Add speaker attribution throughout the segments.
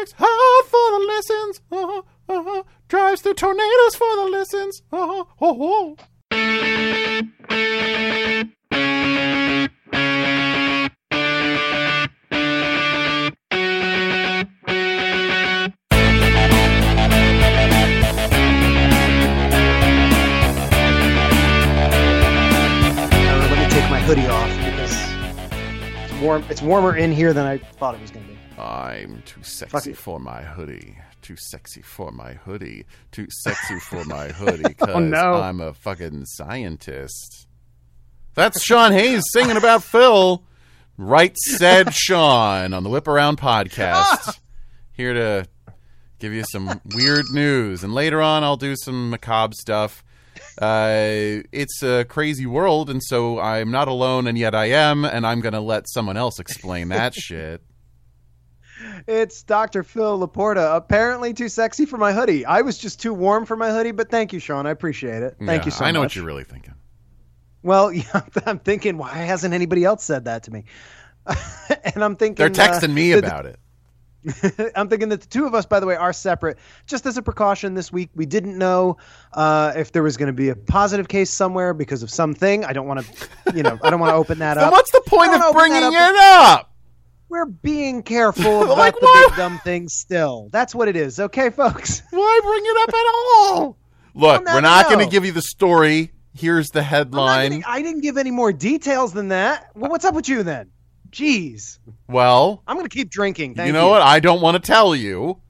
Speaker 1: works hard for the listens. Uh-huh, uh-huh. Drives through tornadoes for the listens. Uh-huh, oh,
Speaker 2: warm. It's warmer in here than I thought it was going to be.
Speaker 1: I'm too sexy for my hoodie. Too sexy for my hoodie. Too sexy for my hoodie oh, because
Speaker 2: Oh, no.
Speaker 1: I'm a fucking scientist. That's Shaun Hayes singing about Phil. Right said Shaun on the Whiparound podcast. Here to give you some weird news. And later on, I'll do some macabre stuff. Uh, it's a crazy world, and so I'm not alone, and yet I am, and I'm going to let someone else explain that shit.
Speaker 2: It's Dr. Phil Laporta. Apparently too sexy for my hoodie. I was just too warm for my hoodie, but thank you, Shaun. I appreciate it. Thank
Speaker 1: Yeah,
Speaker 2: you so much.
Speaker 1: I know
Speaker 2: much.
Speaker 1: what you're really thinking.
Speaker 2: Well, yeah, I'm thinking, why hasn't anybody else said that to me? and I'm thinking
Speaker 1: They're
Speaker 2: uh,
Speaker 1: texting me
Speaker 2: that-
Speaker 1: about it.
Speaker 2: I'm thinking that the two of us, by the way, are separate. Just as a precaution this week, we didn't know uh, if there was going to be a positive case somewhere because of something. I don't want to, you know, I don't want to open that up.
Speaker 1: what's the point of bringing
Speaker 2: up.
Speaker 1: it up?
Speaker 2: We're being careful about
Speaker 1: Like
Speaker 2: the
Speaker 1: what?
Speaker 2: big dumb things still. That's what it is. Okay, folks?
Speaker 1: Why bring it up at all? Look, we're not going to give you the story. Here's the headline.
Speaker 2: gonna- I didn't give any more details than that. Well, what's up with you then? Jeez.
Speaker 1: Well,
Speaker 2: I'm going to keep drinking. Thank
Speaker 1: you know what? I don't want to tell you.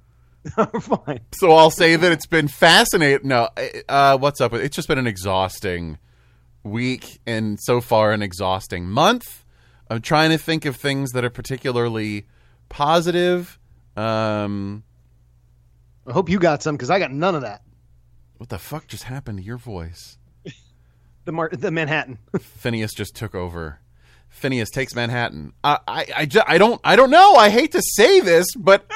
Speaker 2: Fine.
Speaker 1: So I'll say that it's been fascinating. No, uh, what's up? It's just been an exhausting week and so far an exhausting month. I'm trying to think of things that are particularly positive. Um,
Speaker 2: I hope you got some because I got none of that.
Speaker 1: what the fuck just happened to your voice?
Speaker 2: The Mar- the Manhattan.
Speaker 1: Phineas just took over. Phineas takes Manhattan. I, I, I, ju- I don't, I don't know. I hate to say this, but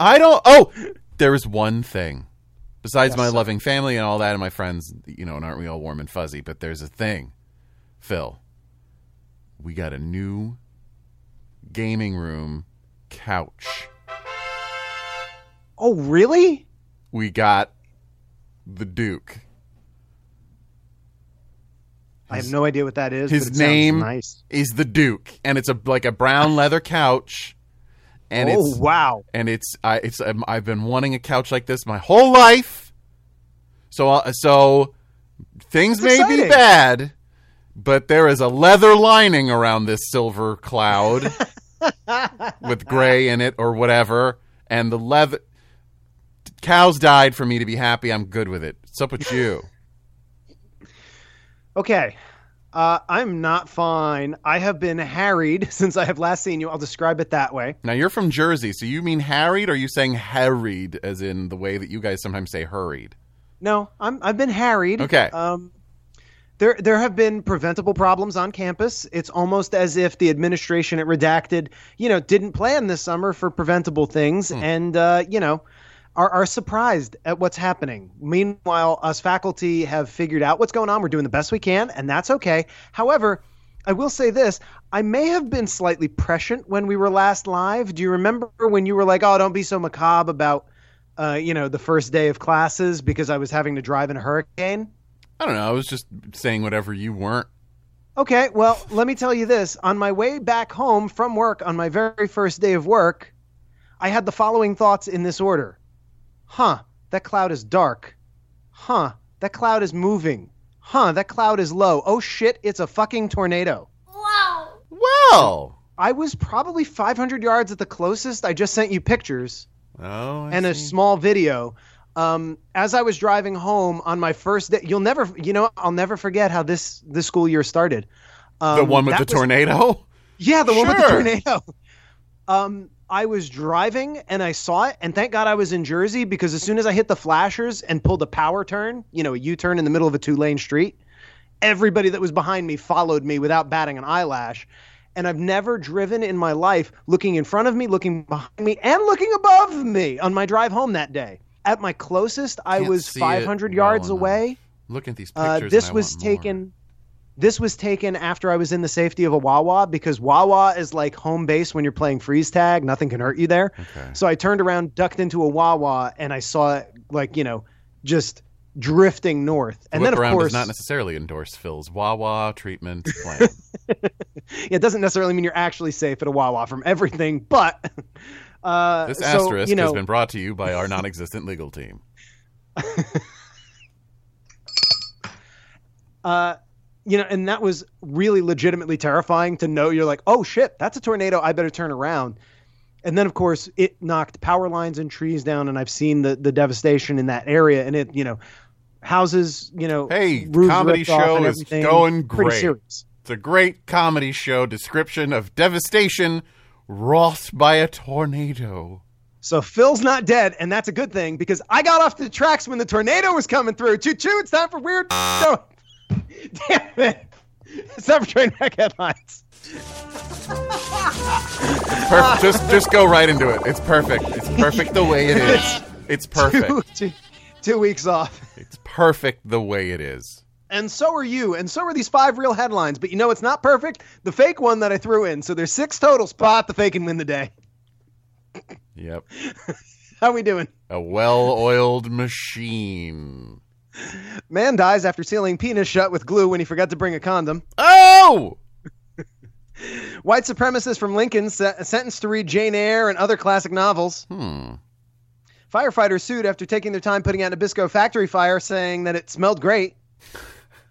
Speaker 1: I don't. Oh, there is one thing besides my loving family and all that, and my friends. You know, and aren't we all warm and fuzzy? But there's a thing, Phil. We got a new gaming room couch.
Speaker 2: oh, really?
Speaker 1: We got the Duke.
Speaker 2: I have no idea what that is.
Speaker 1: His name
Speaker 2: nice.
Speaker 1: is the Duke, and it's a like a brown leather couch, and
Speaker 2: oh
Speaker 1: it's
Speaker 2: wow!
Speaker 1: and it's I it's um, I've been wanting a couch like this my whole life. So uh, so things may be bad, but there is a leather lining around this silver cloud with gray in it or whatever, and the leather cows died for me to be happy. I'm good with it. What's up with you?
Speaker 2: Okay. Uh, I'm not fine. I have been harried since I have last seen you. I'll describe it that way.
Speaker 1: Now you're from Jersey, so you mean harried, or are you saying harried, as in the way that you guys sometimes say hurried?
Speaker 2: No, I'm I've been harried.
Speaker 1: Okay.
Speaker 2: Um, there there have been preventable problems on campus. It's almost as if the administration at Redacted, you know, didn't plan this summer for preventable things, and uh, you know, are are surprised at what's happening. Meanwhile, us faculty have figured out what's going on. We're doing the best we can, and that's okay. However. I will say this. I may have been slightly prescient when we were last live. Do you remember when you were like, "Oh, don't be so macabre about, uh, you know, the first day of classes because I was having to drive in a hurricane"?
Speaker 1: I don't know. I was just saying whatever you weren't.
Speaker 2: Okay, well, let me tell you this. On my way back home from work on my very first day of work, I had the following thoughts in this order. Huh, that cloud is dark. Huh, that cloud is moving. Huh, that cloud is low. Oh shit, it's a fucking tornado.
Speaker 1: Well,
Speaker 2: I was probably 500 yards at the closest. I just sent you pictures
Speaker 1: oh, I
Speaker 2: and a small video. Um, as I was driving home on my first day, you'll never, you know, I'll never forget how this this school year started. Um,
Speaker 1: the one with
Speaker 2: that
Speaker 1: the
Speaker 2: was-
Speaker 1: tornado.
Speaker 2: Yeah, the one with the tornado. Um, I was driving and I saw it, and thank God I was in Jersey because as soon as I hit the flashers and pulled a power turn, you know, a U turn in the middle of a two lane street, everybody that was behind me followed me without batting an eyelash. And I've never driven in my life looking in front of me, looking behind me, and looking above me on my drive home that day. At my closest, I
Speaker 1: Can't
Speaker 2: was 500
Speaker 1: well
Speaker 2: yards away.
Speaker 1: Look at these
Speaker 2: Uh,
Speaker 1: pictures.
Speaker 2: this
Speaker 1: and I
Speaker 2: was
Speaker 1: want more.
Speaker 2: This was taken after I was in the safety of a Wawa because Wawa is like home base when you're playing freeze tag. Nothing can hurt you there.
Speaker 1: Okay.
Speaker 2: So I turned around, ducked into a Wawa, and I saw it like you know just drifting north. And then of course,
Speaker 1: does not necessarily endorse Phil's Wawa treatment plan.
Speaker 2: it doesn't necessarily mean you're actually safe at a Wawa from everything, but uh,
Speaker 1: This
Speaker 2: so,
Speaker 1: asterisk
Speaker 2: you know,
Speaker 1: has been brought to you by our non-existent legal team.
Speaker 2: uh, you know, and that was really legitimately terrifying to know. You're like, oh shit, that's a tornado. I better turn around. And then, of course, it knocked power lines and trees down, and I've seen the the devastation in that area. And it, you know, houses, you know,
Speaker 1: Hey,
Speaker 2: roofs
Speaker 1: comedy show is
Speaker 2: everything.
Speaker 1: going great.
Speaker 2: serious.
Speaker 1: It's a great comedy show description of devastation wrought by a tornado.
Speaker 2: So Phil's not dead, and that's a good thing because I got off the tracks when the tornado was coming through. Choo choo! It's time for weird. No, damn it! It's time for train wreck headlines.
Speaker 1: Perfect. just just go right into it. It's perfect. It's perfect the way it is. It's perfect.
Speaker 2: Two, two, two weeks off.
Speaker 1: It's perfect the way it is.
Speaker 2: And so are you, and so are these five real headlines. But you know it's not perfect? The fake one that I threw in. So there's six total. Spot the fake and win the day.
Speaker 1: Yep.
Speaker 2: How we doing?
Speaker 1: A well-oiled machine.
Speaker 2: Man dies after sealing penis shut with glue when he forgot to bring a condom.
Speaker 1: Oh!
Speaker 2: White supremacist from Lincoln se- sentenced to read Jane Eyre and other classic novels.
Speaker 1: Hmm.
Speaker 2: Firefighters sued after taking their time putting out a Nabisco factory fire, saying that it smelled great.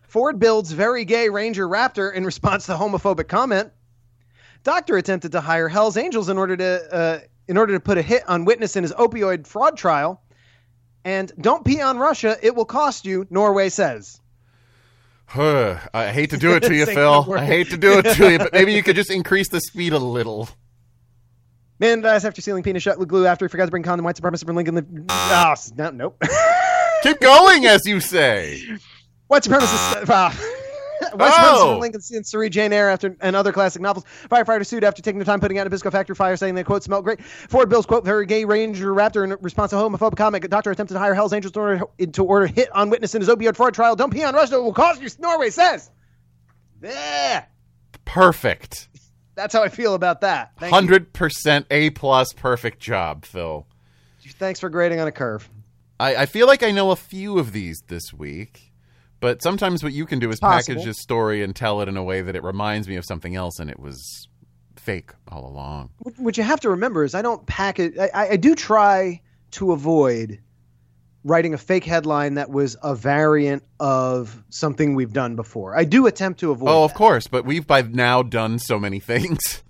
Speaker 2: Ford builds very gay Ranger Raptor in response to homophobic comment. Doctor attempted to hire Hell's Angels in order to uh, in order to put a hit on witness in his opioid fraud trial. And don't pee on Russia; it will cost you. Norway says.
Speaker 1: Huh. I hate to do it to you, Phil. I hate to do it to you, but maybe you could just increase the speed a little.
Speaker 2: Man dies after sealing penis shut with glue after he forgot to bring condom. White supremacist from Lincoln. Ah, no, nope.
Speaker 1: Keep going, as you say.
Speaker 2: White supremacist. Uh, White
Speaker 1: Oh.
Speaker 2: from Lincoln since to Jane Eyre after and other classic novels. Firefighter sued after taking the time putting out a Nabisco factory fire, saying they quote smelled great. Ford Bill's quote very gay Ranger Raptor in response to homophobic comic. A doctor attempted to hire Hell's Angels to order, to order hit on witness in his opioid fraud trial. Don't pee on Russia; it will cost you. Norway says. Yeah,
Speaker 1: Perfect.
Speaker 2: that's how I feel about that.
Speaker 1: Hundred percent A plus. Perfect job, Phil.
Speaker 2: Thanks for grading on a curve.
Speaker 1: I, I feel like I know a few of these this week, but sometimes what you can do is
Speaker 2: Possible.
Speaker 1: package a story and tell it in a way that it reminds me of something else, and it was fake all along.
Speaker 2: What- you have to remember is I don't pack it. I, I- do try to avoid writing a fake headline that was a variant of something we've done before. I do attempt to avoid.
Speaker 1: Oh, of
Speaker 2: that.
Speaker 1: course, but we've by now done so many things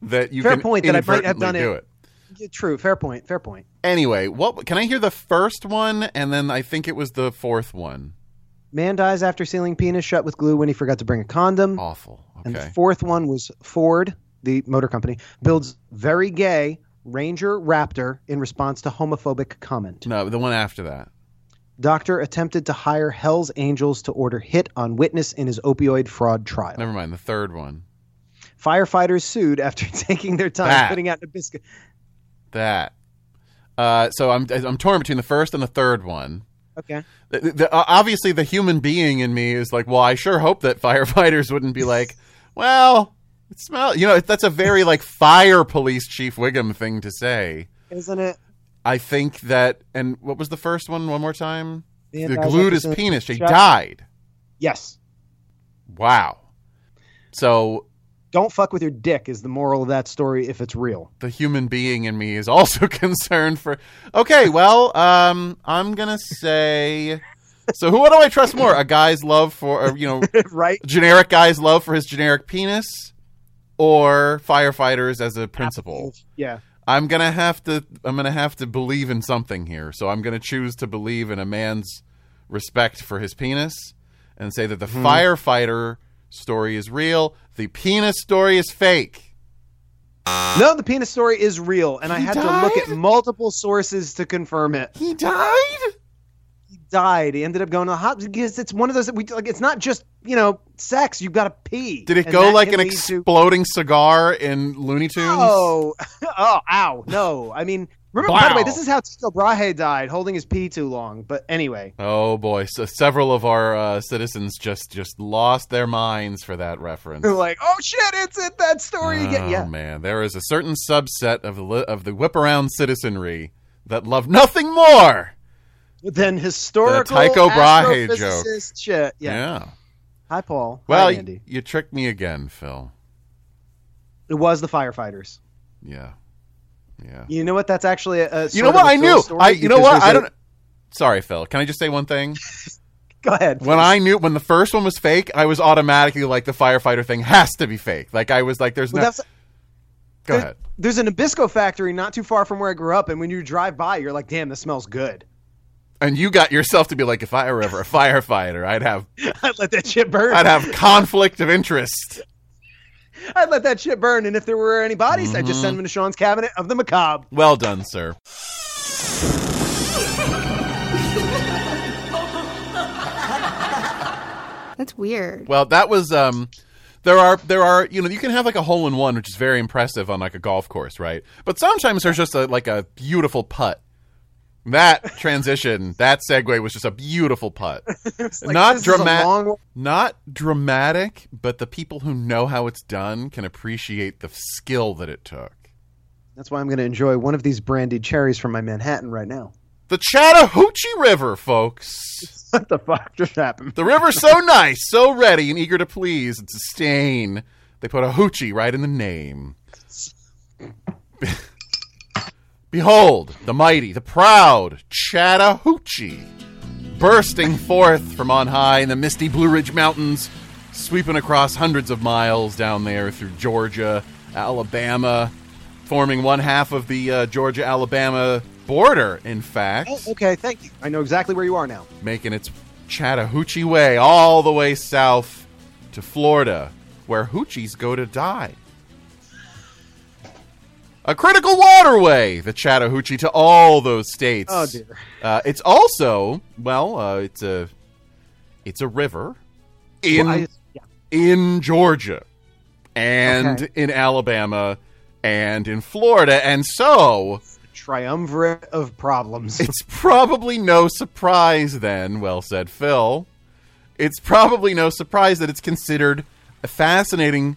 Speaker 1: that you
Speaker 2: Fair
Speaker 1: can
Speaker 2: point that I might have done it.
Speaker 1: do it.
Speaker 2: Yeah, True. Fair point. Fair point.
Speaker 1: Anyway, what can I hear the first one, and then I think it was the fourth one.
Speaker 2: Man dies after sealing penis shut with glue when he forgot to bring a condom.
Speaker 1: Awful. Okay.
Speaker 2: And the fourth one was Ford, the motor company, builds very gay Ranger Raptor in response to homophobic comment.
Speaker 1: No, the one after that.
Speaker 2: Doctor attempted to hire Hell's Angels to order hit on witness in his opioid fraud trial.
Speaker 1: Never mind. The third one.
Speaker 2: Firefighters sued after taking their time
Speaker 1: That.
Speaker 2: putting out Nabisco.
Speaker 1: That. Uh, so I'm I'm torn between the first and the third one.
Speaker 2: Okay.
Speaker 1: The, the, uh, obviously, the human being in me is like, well, I sure hope that firefighters wouldn't be like, well, it smells. You know, that's a very like fire police chief Wiggum thing to say.
Speaker 2: Isn't it?
Speaker 1: I think that, and what was the first one? One more time.
Speaker 2: Man
Speaker 1: the glued his penis. He died.
Speaker 2: Yes.
Speaker 1: Wow. So
Speaker 2: Don't fuck with your dick is the moral of that story if it's real.
Speaker 1: the human being in me is also concerned for. Okay, well, um, I'm gonna say. So who do I trust more? A guy's love for, or, you know,
Speaker 2: right?
Speaker 1: generic guy's love for his generic penis, or firefighters as a principle.
Speaker 2: Yeah.
Speaker 1: I'm gonna have to. I'm gonna have to believe in something here. So I'm gonna choose to believe in a man's respect for his penis, and say that the
Speaker 2: Hmm.
Speaker 1: firefighter story is real. The penis story is fake.
Speaker 2: No, the penis story is real, and I
Speaker 1: He
Speaker 2: had to look at multiple sources to confirm it.
Speaker 1: He died.
Speaker 2: He died. He ended up going to the hospital because it's one of those that we like. It's not just you know sex. You've got to pee.
Speaker 1: Did it
Speaker 2: And
Speaker 1: go like an
Speaker 2: lead to-
Speaker 1: exploding cigar in Looney Tunes?
Speaker 2: Oh, oh, ow! No, I mean Remember, by the way, this is how Tycho Brahe died, holding his pee too long. But anyway,
Speaker 1: Oh boy, so several of our uh, citizens just just lost their minds for that reference.
Speaker 2: they're like, "Oh shit, it's it that story again."
Speaker 1: Oh
Speaker 2: Yeah,
Speaker 1: man, there is a certain subset of the li- of the Whiparound citizenry that love nothing more.
Speaker 2: than historical
Speaker 1: Tycho Brahe
Speaker 2: astrophysicist Shit. Yeah.
Speaker 1: Yeah.
Speaker 2: Hi, Paul.
Speaker 1: Well,
Speaker 2: Hi, Andy.
Speaker 1: you tricked me again, Phil.
Speaker 2: It was the firefighters.
Speaker 1: Yeah. Yeah.
Speaker 2: You know what? That's actually a. a
Speaker 1: You know what? I knew. I. You know what? I don't. Sorry, Phil. Can I just say one thing?
Speaker 2: Go ahead.
Speaker 1: When. I knew when the first one was fake, I was automatically like the firefighter thing has to be fake. Like I was like, there's
Speaker 2: Well,
Speaker 1: no.
Speaker 2: that's-
Speaker 1: Go
Speaker 2: there-
Speaker 1: ahead.
Speaker 2: There's a Nabisco factory not too far from where I grew up, and when you drive by, you're like, "Damn, this smells good."
Speaker 1: And you got yourself to be like, if I were ever a firefighter, I'd have
Speaker 2: I'd let that shit burn.
Speaker 1: I'd have conflict of interest.
Speaker 2: I'd let that shit burn, and if there were any bodies, I'd
Speaker 1: Mm-hmm.
Speaker 2: just send them to Shaun's cabinet of the macabre.
Speaker 1: Well done, sir.
Speaker 3: That's weird.
Speaker 1: Well, that was um there are there are you know you can have like a hole in one which is very impressive on like a golf course, right? But sometimes there's just a like a beautiful putt. That transition, that segue was just a beautiful putt.
Speaker 2: Like,
Speaker 1: Not
Speaker 2: this is a
Speaker 1: dramatic. Not dramatic, but the people who know how it's done can appreciate the skill that it took.
Speaker 2: That's why I'm going to enjoy one of these brandied cherries from my Manhattan right now.
Speaker 1: The Chattahoochee River, folks.
Speaker 2: What the fuck just happened?
Speaker 1: The river's so nice, so ready, and eager to please and sustain. They put a hoochie right in the name. Behold, the mighty, the proud Chattahoochee, bursting forth from on high in the misty Blue Ridge Mountains, sweeping across hundreds of miles down there through Georgia, Alabama, forming one half of the uh, Georgia Alabama border, in fact
Speaker 2: Oh, okay, thank you. I know exactly where you are now.
Speaker 1: making its Chattahoochee way all the way south to Florida, where hoochies go to die. A critical waterway, the Chattahoochee, to all those states.
Speaker 2: Oh, dear.
Speaker 1: Uh, it's also well, uh, it's a it's a river in
Speaker 2: Well, I- yeah.
Speaker 1: in Georgia and
Speaker 2: Okay.
Speaker 1: in Alabama and in Florida, and so
Speaker 2: Triumvirate of problems.
Speaker 1: it's probably no surprise then, well said Phil. It's probably no surprise that it's considered a fascinating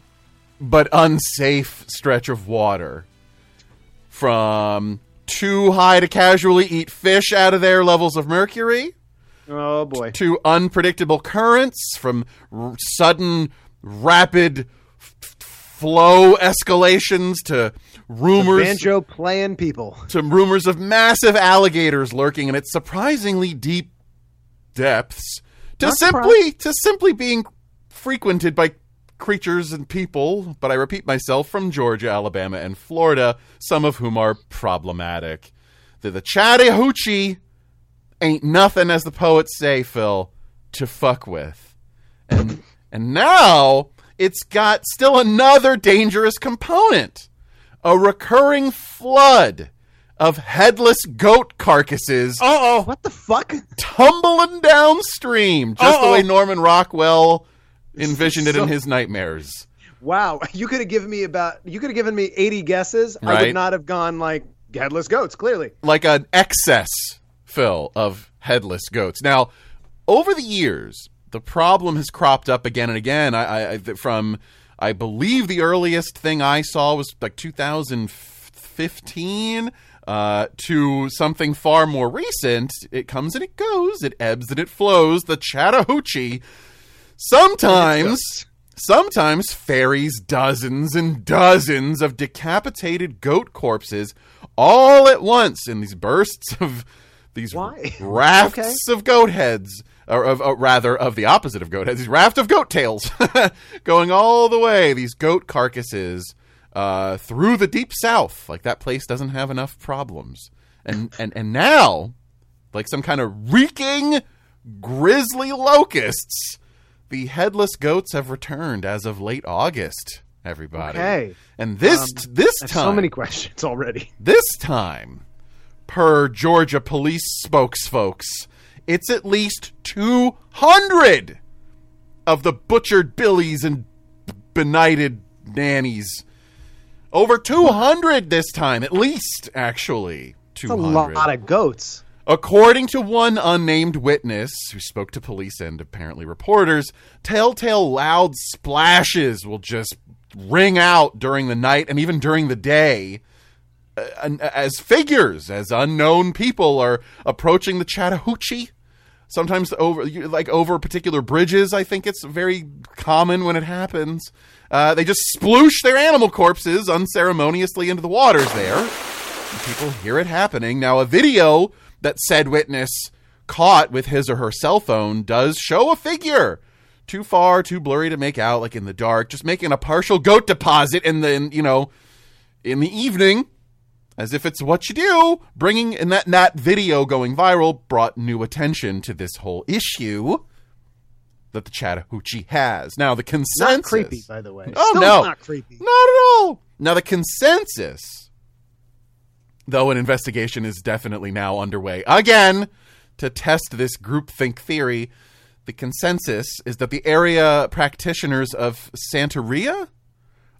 Speaker 1: but unsafe stretch of water. From too high to casually eat fish out of their levels of mercury,
Speaker 2: oh boy.
Speaker 1: to unpredictable currents, from r- sudden, rapid f- flow escalations to rumors
Speaker 2: Banjo playing people.
Speaker 1: to rumors of massive alligators lurking in its surprisingly deep depths to
Speaker 2: Not
Speaker 1: simply to simply being frequented by creatures and people but i repeat myself from georgia alabama and florida some of whom are problematic the, the chattahoochee ain't nothing as the poets say phil to fuck with and and now it's got still another dangerous component a recurring flood of headless goat carcasses
Speaker 2: Oh, what the fuck?
Speaker 1: tumbling downstream, just the
Speaker 2: Uh-oh.
Speaker 1: way Norman Rockwell envisioned it
Speaker 2: So-
Speaker 1: in his nightmares.
Speaker 2: Wow, you could have given me about you could have given me 80 guesses. I would not have gone like headless goats, clearly.
Speaker 1: Like an excess, Phil, of headless goats. Now, over the years, the problem has cropped up again and again. I, I, I from I believe the earliest thing I saw was like 2015 uh, to something far more recent. It comes and it goes. It ebbs and it flows. The Chattahoochee sometimes sometimes ferries dozens and dozens of decapitated goat corpses all at once in these bursts of these
Speaker 2: Why?
Speaker 1: rafts of goat heads or of uh, rather of the opposite of goat heads these raft of goat tails going all the way these goat carcasses uh, through the deep south. Like that place doesn't have enough problems. And and and now like some kind of reeking grisly locusts the headless goats have returned as of late August. Everybody,
Speaker 2: Okay.
Speaker 1: and this
Speaker 2: Um,
Speaker 1: this time,
Speaker 2: so many questions already.
Speaker 1: this time, per Georgia police spokesfolks, it's at least two hundred of the butchered billies and benighted nannies. Over two hundred this time, at least. Actually,
Speaker 2: It's a lot of goats.
Speaker 1: According to one unnamed witness who spoke to police and apparently reporters, telltale loud splashes will just ring out during the night and even during the day uh, as figures, as unknown people are approaching the Chattahoochee. Sometimes over, like over particular bridges, I think it's very common when it happens. Uh, they just sploosh their animal corpses unceremoniously into the waters there. People hear it happening. Now, a video that said witness caught with his or her cell phone does show a figure. Too far, too blurry to make out, like in the dark, just making a partial goat deposit in the, in, you know, in the evening, as if it's what you do. Bringing, in that, that video going viral brought new attention to this whole issue that the Chattahoochee has. Now, the consensus.
Speaker 2: Not creepy, by the way.
Speaker 1: Oh,
Speaker 2: Still
Speaker 1: no.
Speaker 2: not creepy.
Speaker 1: Not at all. Now, the consensus, though an investigation is definitely now underway again to test this groupthink theory, the consensus is that the area practitioners of Santeria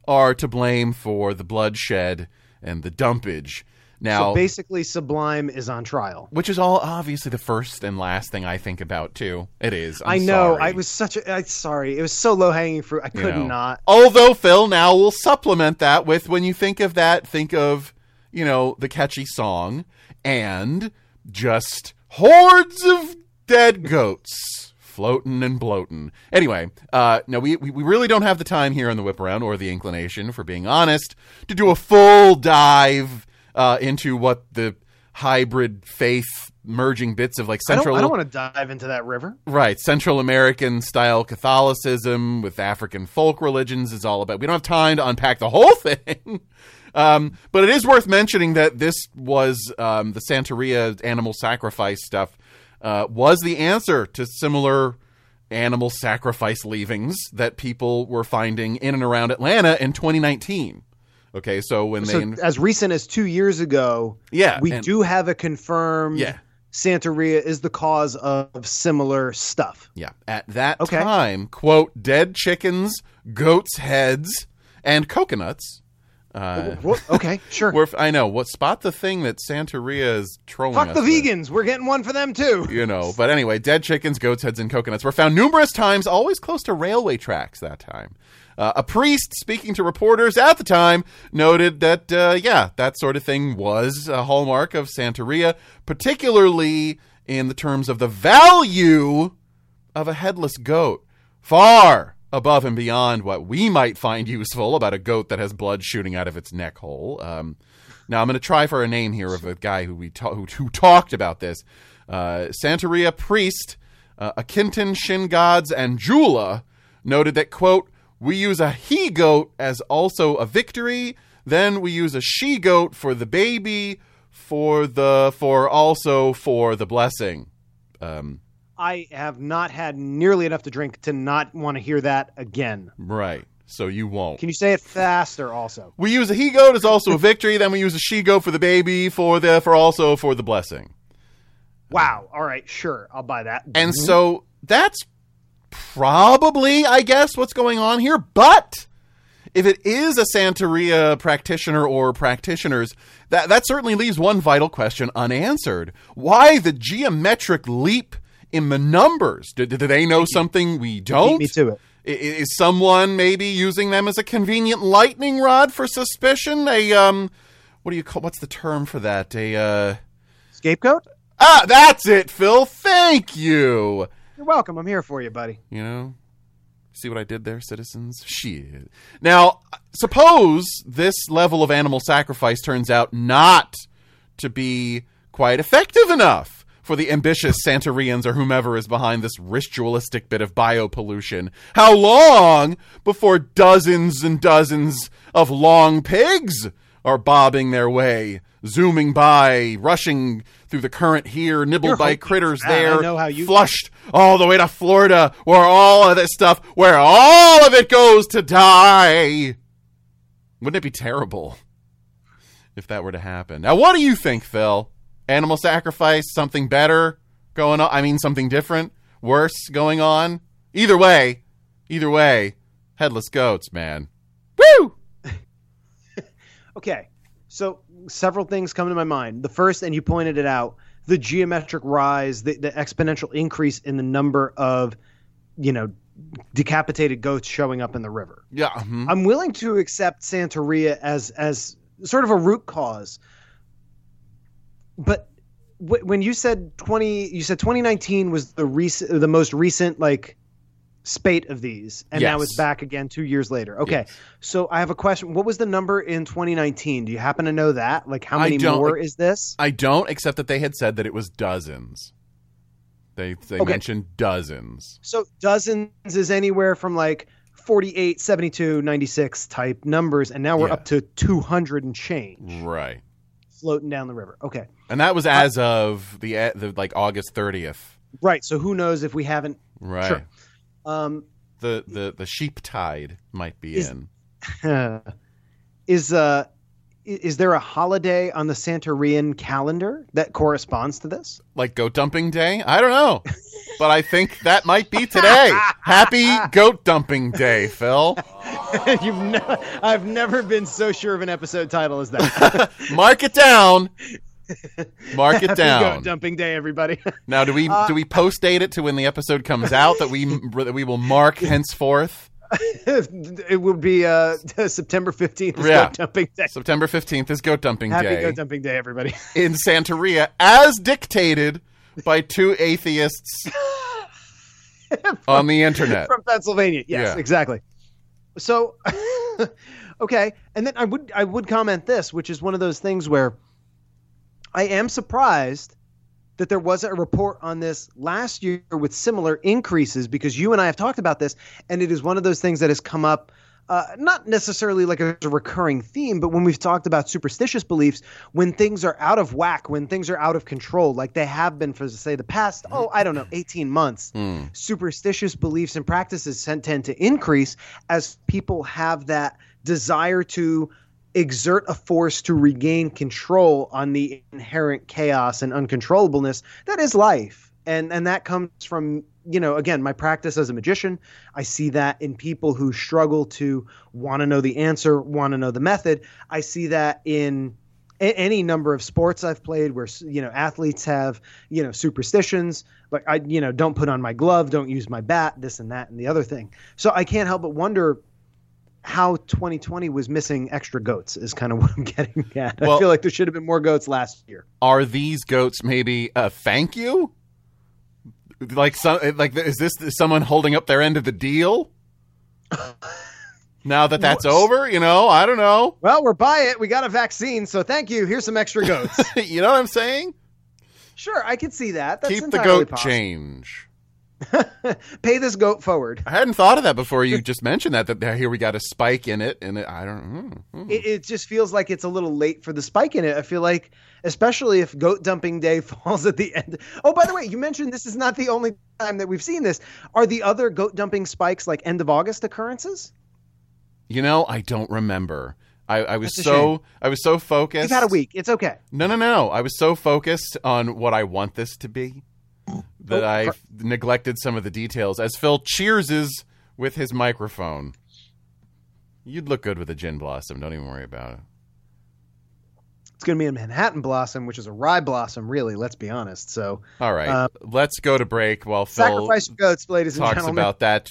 Speaker 1: are to blame for the bloodshed and the dumpage. Now,
Speaker 2: So basically, Sublime is on trial.
Speaker 1: which is all obviously the first and last thing I think about too. It is.
Speaker 2: I know.
Speaker 1: sorry.
Speaker 2: I was such a. I, sorry. It was so low hanging fruit. I
Speaker 1: you
Speaker 2: could
Speaker 1: know.
Speaker 2: not.
Speaker 1: Although Phil now will supplement that with when you think of that, think of you know the catchy song and just hordes of dead goats floating and bloating. Anyway, uh, no, we, we really don't have the time here on the Whiparound or the inclination, for being honest, to do a full dive uh, into what the hybrid faith merging bits of like
Speaker 2: I don't,
Speaker 1: central
Speaker 2: I don't want to dive into that river.
Speaker 1: Right, Central American style Catholicism with African folk religions is all about. We don't have time to unpack the whole thing, um, but it is worth mentioning that this was um, the Santeria animal sacrifice stuff uh, was the answer to similar animal sacrifice leavings that people were finding in and around Atlanta in 2019. Okay, so when
Speaker 2: So
Speaker 1: they
Speaker 2: as recent as two years ago,
Speaker 1: yeah
Speaker 2: we
Speaker 1: and-
Speaker 2: do have a confirmed
Speaker 1: yeah
Speaker 2: Santeria is the cause of similar stuff.
Speaker 1: Yeah. At that
Speaker 2: Okay.
Speaker 1: time, quote, dead chickens, goats' heads, and coconuts. Uh,
Speaker 2: okay, sure.
Speaker 1: were, I know. What spot the thing that Santeria is trolling
Speaker 2: Fuck the
Speaker 1: with,
Speaker 2: vegans. We're getting one for them too.
Speaker 1: You know, but anyway, dead chickens, goats' heads, and coconuts were found numerous times, always close to railway tracks that time. Uh, a priest speaking to reporters at the time noted that, uh, yeah, that sort of thing was a hallmark of Santeria, particularly in the terms of the value of a headless goat, far above and beyond what we might find useful about a goat that has blood shooting out of its neck hole. Um, now, I'm going to try for a name here of a guy who we ta- who, who talked about this. Uh, Santeria priest uh, Akinton Shin Gods and Jula noted that quote we use a he goat as also a victory. Then we use a she goat for the baby, for the for also for the blessing. Um,
Speaker 2: I have not had nearly enough to drink to not want to hear that again.
Speaker 1: right. So you won't.
Speaker 2: Can you say it faster also?
Speaker 1: We use a he goat as also a victory. Then we use a she goat for the baby, for the for also for the blessing.
Speaker 2: Wow. All right, sure. I'll buy that.
Speaker 1: And mm-hmm. so that's probably, I guess, what's going on here. But if it is a Santeria practitioner or practitioners, that, that certainly leaves one vital question unanswered. Why the geometric leap in the numbers? Do, do they know something we don't?
Speaker 2: me to it.
Speaker 1: Is someone maybe using them as a convenient lightning rod for suspicion? A, um, what do you call, what's the term for that? A, uh,
Speaker 2: Scapegoat?
Speaker 1: ah, that's it, Phil. Thank you.
Speaker 2: You're welcome. I'm here for you, buddy.
Speaker 1: You know, see what I did there, citizens? Shit. Now, suppose this level of animal sacrifice turns out not to be quite effective enough for the ambitious Santorians or whomever is behind this ritualistic bit of biopollution. How long before dozens and dozens of long pigs are bobbing their way, zooming by, rushing through the current here, nibbled
Speaker 2: You're
Speaker 1: by critters.
Speaker 2: Ah, I
Speaker 1: there,
Speaker 2: know how you-
Speaker 1: flushed all the way to Florida, where all of this stuff, where all of it goes to die. Wouldn't it be terrible if that were to happen? Now, what do you think, Phil? Animal sacrifice, something better going on? I mean, something different, worse going on? Either way, either way, headless goats, man. Woo!
Speaker 2: Okay. So several things come to my mind. The first, and you pointed it out, the geometric rise, the, the exponential increase in the number of, you know, decapitated goats showing up in the river.
Speaker 1: Yeah. mhm.
Speaker 2: I'm willing to accept Santeria as as sort of a root cause. But w- when you said 20 you said 2019 was the recent the most recent like spate of these and now it's back again 2 years later. Okay.
Speaker 1: Yes.
Speaker 2: So I have a question. What was the number in 2019? Do you happen to know that? Like how many more is this?
Speaker 1: I don't, except that they had said that it was dozens. They they
Speaker 2: Okay.
Speaker 1: mentioned dozens.
Speaker 2: So dozens is anywhere from like 48, 72, 96 type numbers and now we're
Speaker 1: Yeah.
Speaker 2: up to 200 and change
Speaker 1: Right.
Speaker 2: Floating down the river. Okay.
Speaker 1: And that was as of the, the like August 30th.
Speaker 2: Right. So who knows if we haven't
Speaker 1: Right.
Speaker 2: Sure. um
Speaker 1: The the the sheep tide might be
Speaker 2: Is-
Speaker 1: in.
Speaker 2: is uh is there a holiday on the Santorian calendar that corresponds to this?
Speaker 1: Like goat dumping day? I don't know. but I think that might be today. Happy goat dumping day, Phil.
Speaker 2: You've I've never been so sure of an episode title as that.
Speaker 1: Mark it down. Mark it
Speaker 2: Happy
Speaker 1: down.
Speaker 2: goat dumping day, everybody.
Speaker 1: Now, do we
Speaker 2: Uh,
Speaker 1: do we post date it to when the episode comes out that we that we will mark henceforth?
Speaker 2: it will be uh, September 15th
Speaker 1: Yeah.
Speaker 2: goat dumping day.
Speaker 1: September fifteenth is goat dumping
Speaker 2: Happy
Speaker 1: day Happy
Speaker 2: goat dumping day, everybody.
Speaker 1: in Santeria, as dictated by two atheists on the internet.
Speaker 2: from Pennsylvania. Yes,
Speaker 1: Yeah.
Speaker 2: exactly. So, okay, and then I would I would comment this, which is one of those things where I am surprised that there wasn't a report on this last year with similar increases because you and I have talked about this, and it is one of those things that has come up. Uh, not necessarily like a, a recurring theme, but when we've talked about superstitious beliefs, when things are out of whack, when things are out of control, like they have been for, say, the past, oh, I don't know, 18 months,
Speaker 1: Hmm.
Speaker 2: superstitious beliefs and practices tend tend to increase as people have that desire to exert a force to regain control on the inherent chaos and uncontrollableness that is life and and that comes from you know again my practice as a magician i see that in people who struggle to want to know the answer want to know the method. I see that in a- any number of sports I've played where you know athletes have you know superstitions like I you know don't put on my glove don't use my bat this and that and the other thing. So I can't help but wonder how 2020 was missing extra goats is kind of what I'm getting at. I feel like there should have been more goats last year.
Speaker 1: Are these goats maybe a thank you? Like some like is this someone holding up their end of the deal? Now that that's over, you know, I don't know.
Speaker 2: well we're by it we got a vaccine so thank you here's some extra goats
Speaker 1: you know what I'm saying?
Speaker 2: sure I could see that That's
Speaker 1: Keep the goat
Speaker 2: possible.
Speaker 1: change.
Speaker 2: pay this goat forward
Speaker 1: I hadn't thought of that before you just mentioned that. That here we got a spike in it, and it, I don't. mm, mm.
Speaker 2: it, it just feels like it's a little late for the spike in it. I feel like, especially if goat dumping day falls at the end. Oh, by the way, you mentioned this is not the only time that we've seen this. Are the other goat dumping spikes like end of August occurrences?
Speaker 1: You know, I don't remember. I, I was so I was so focused.
Speaker 2: You've had a week. It's okay.
Speaker 1: No, no, no. I was so focused on what I want this to be that
Speaker 2: Oh,
Speaker 1: I neglected some of the details. As Phil cheerses with his microphone, you'd look good with a gin blossom. Don't even worry about it.
Speaker 2: It's going to be a Manhattan blossom, which is a rye blossom, really. Let's be honest. So,
Speaker 1: All right,
Speaker 2: Uh,
Speaker 1: let's go to break while Phil
Speaker 2: sacrifice goats, ladies and
Speaker 1: talks
Speaker 2: gentlemen.
Speaker 1: about that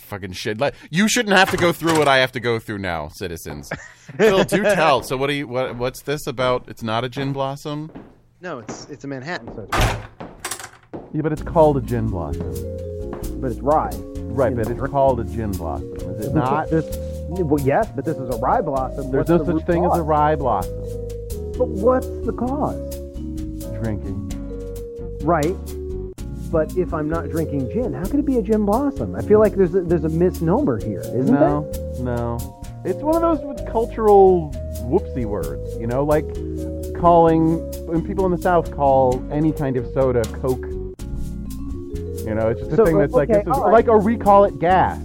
Speaker 1: fucking shit. You shouldn't have to go through what I have to go through now, citizens. Phil, do tell. So, what do you? What, what's this about? It's not a gin blossom.
Speaker 2: no, it's it's a Manhattan, so
Speaker 1: Yeah, but it's called a gin blossom.
Speaker 2: but it's rye.
Speaker 1: Right, but it's called a gin blossom, is it not?
Speaker 2: This, well, yes, but this is a rye blossom.
Speaker 1: There's no such thing as a rye blossom.
Speaker 2: But what's the cause?
Speaker 1: Drinking.
Speaker 2: Right. But if I'm not drinking gin, how could it be a gin blossom? I feel like there's a, there's a misnomer here, isn't it?
Speaker 1: no, no. It's one of those cultural whoopsie words, you know, like calling when people in the South call any kind of soda Coke. You know, it's just a
Speaker 2: So,
Speaker 1: thing uh, that's like
Speaker 2: okay,
Speaker 1: is
Speaker 2: all right.
Speaker 1: like or we call it gas.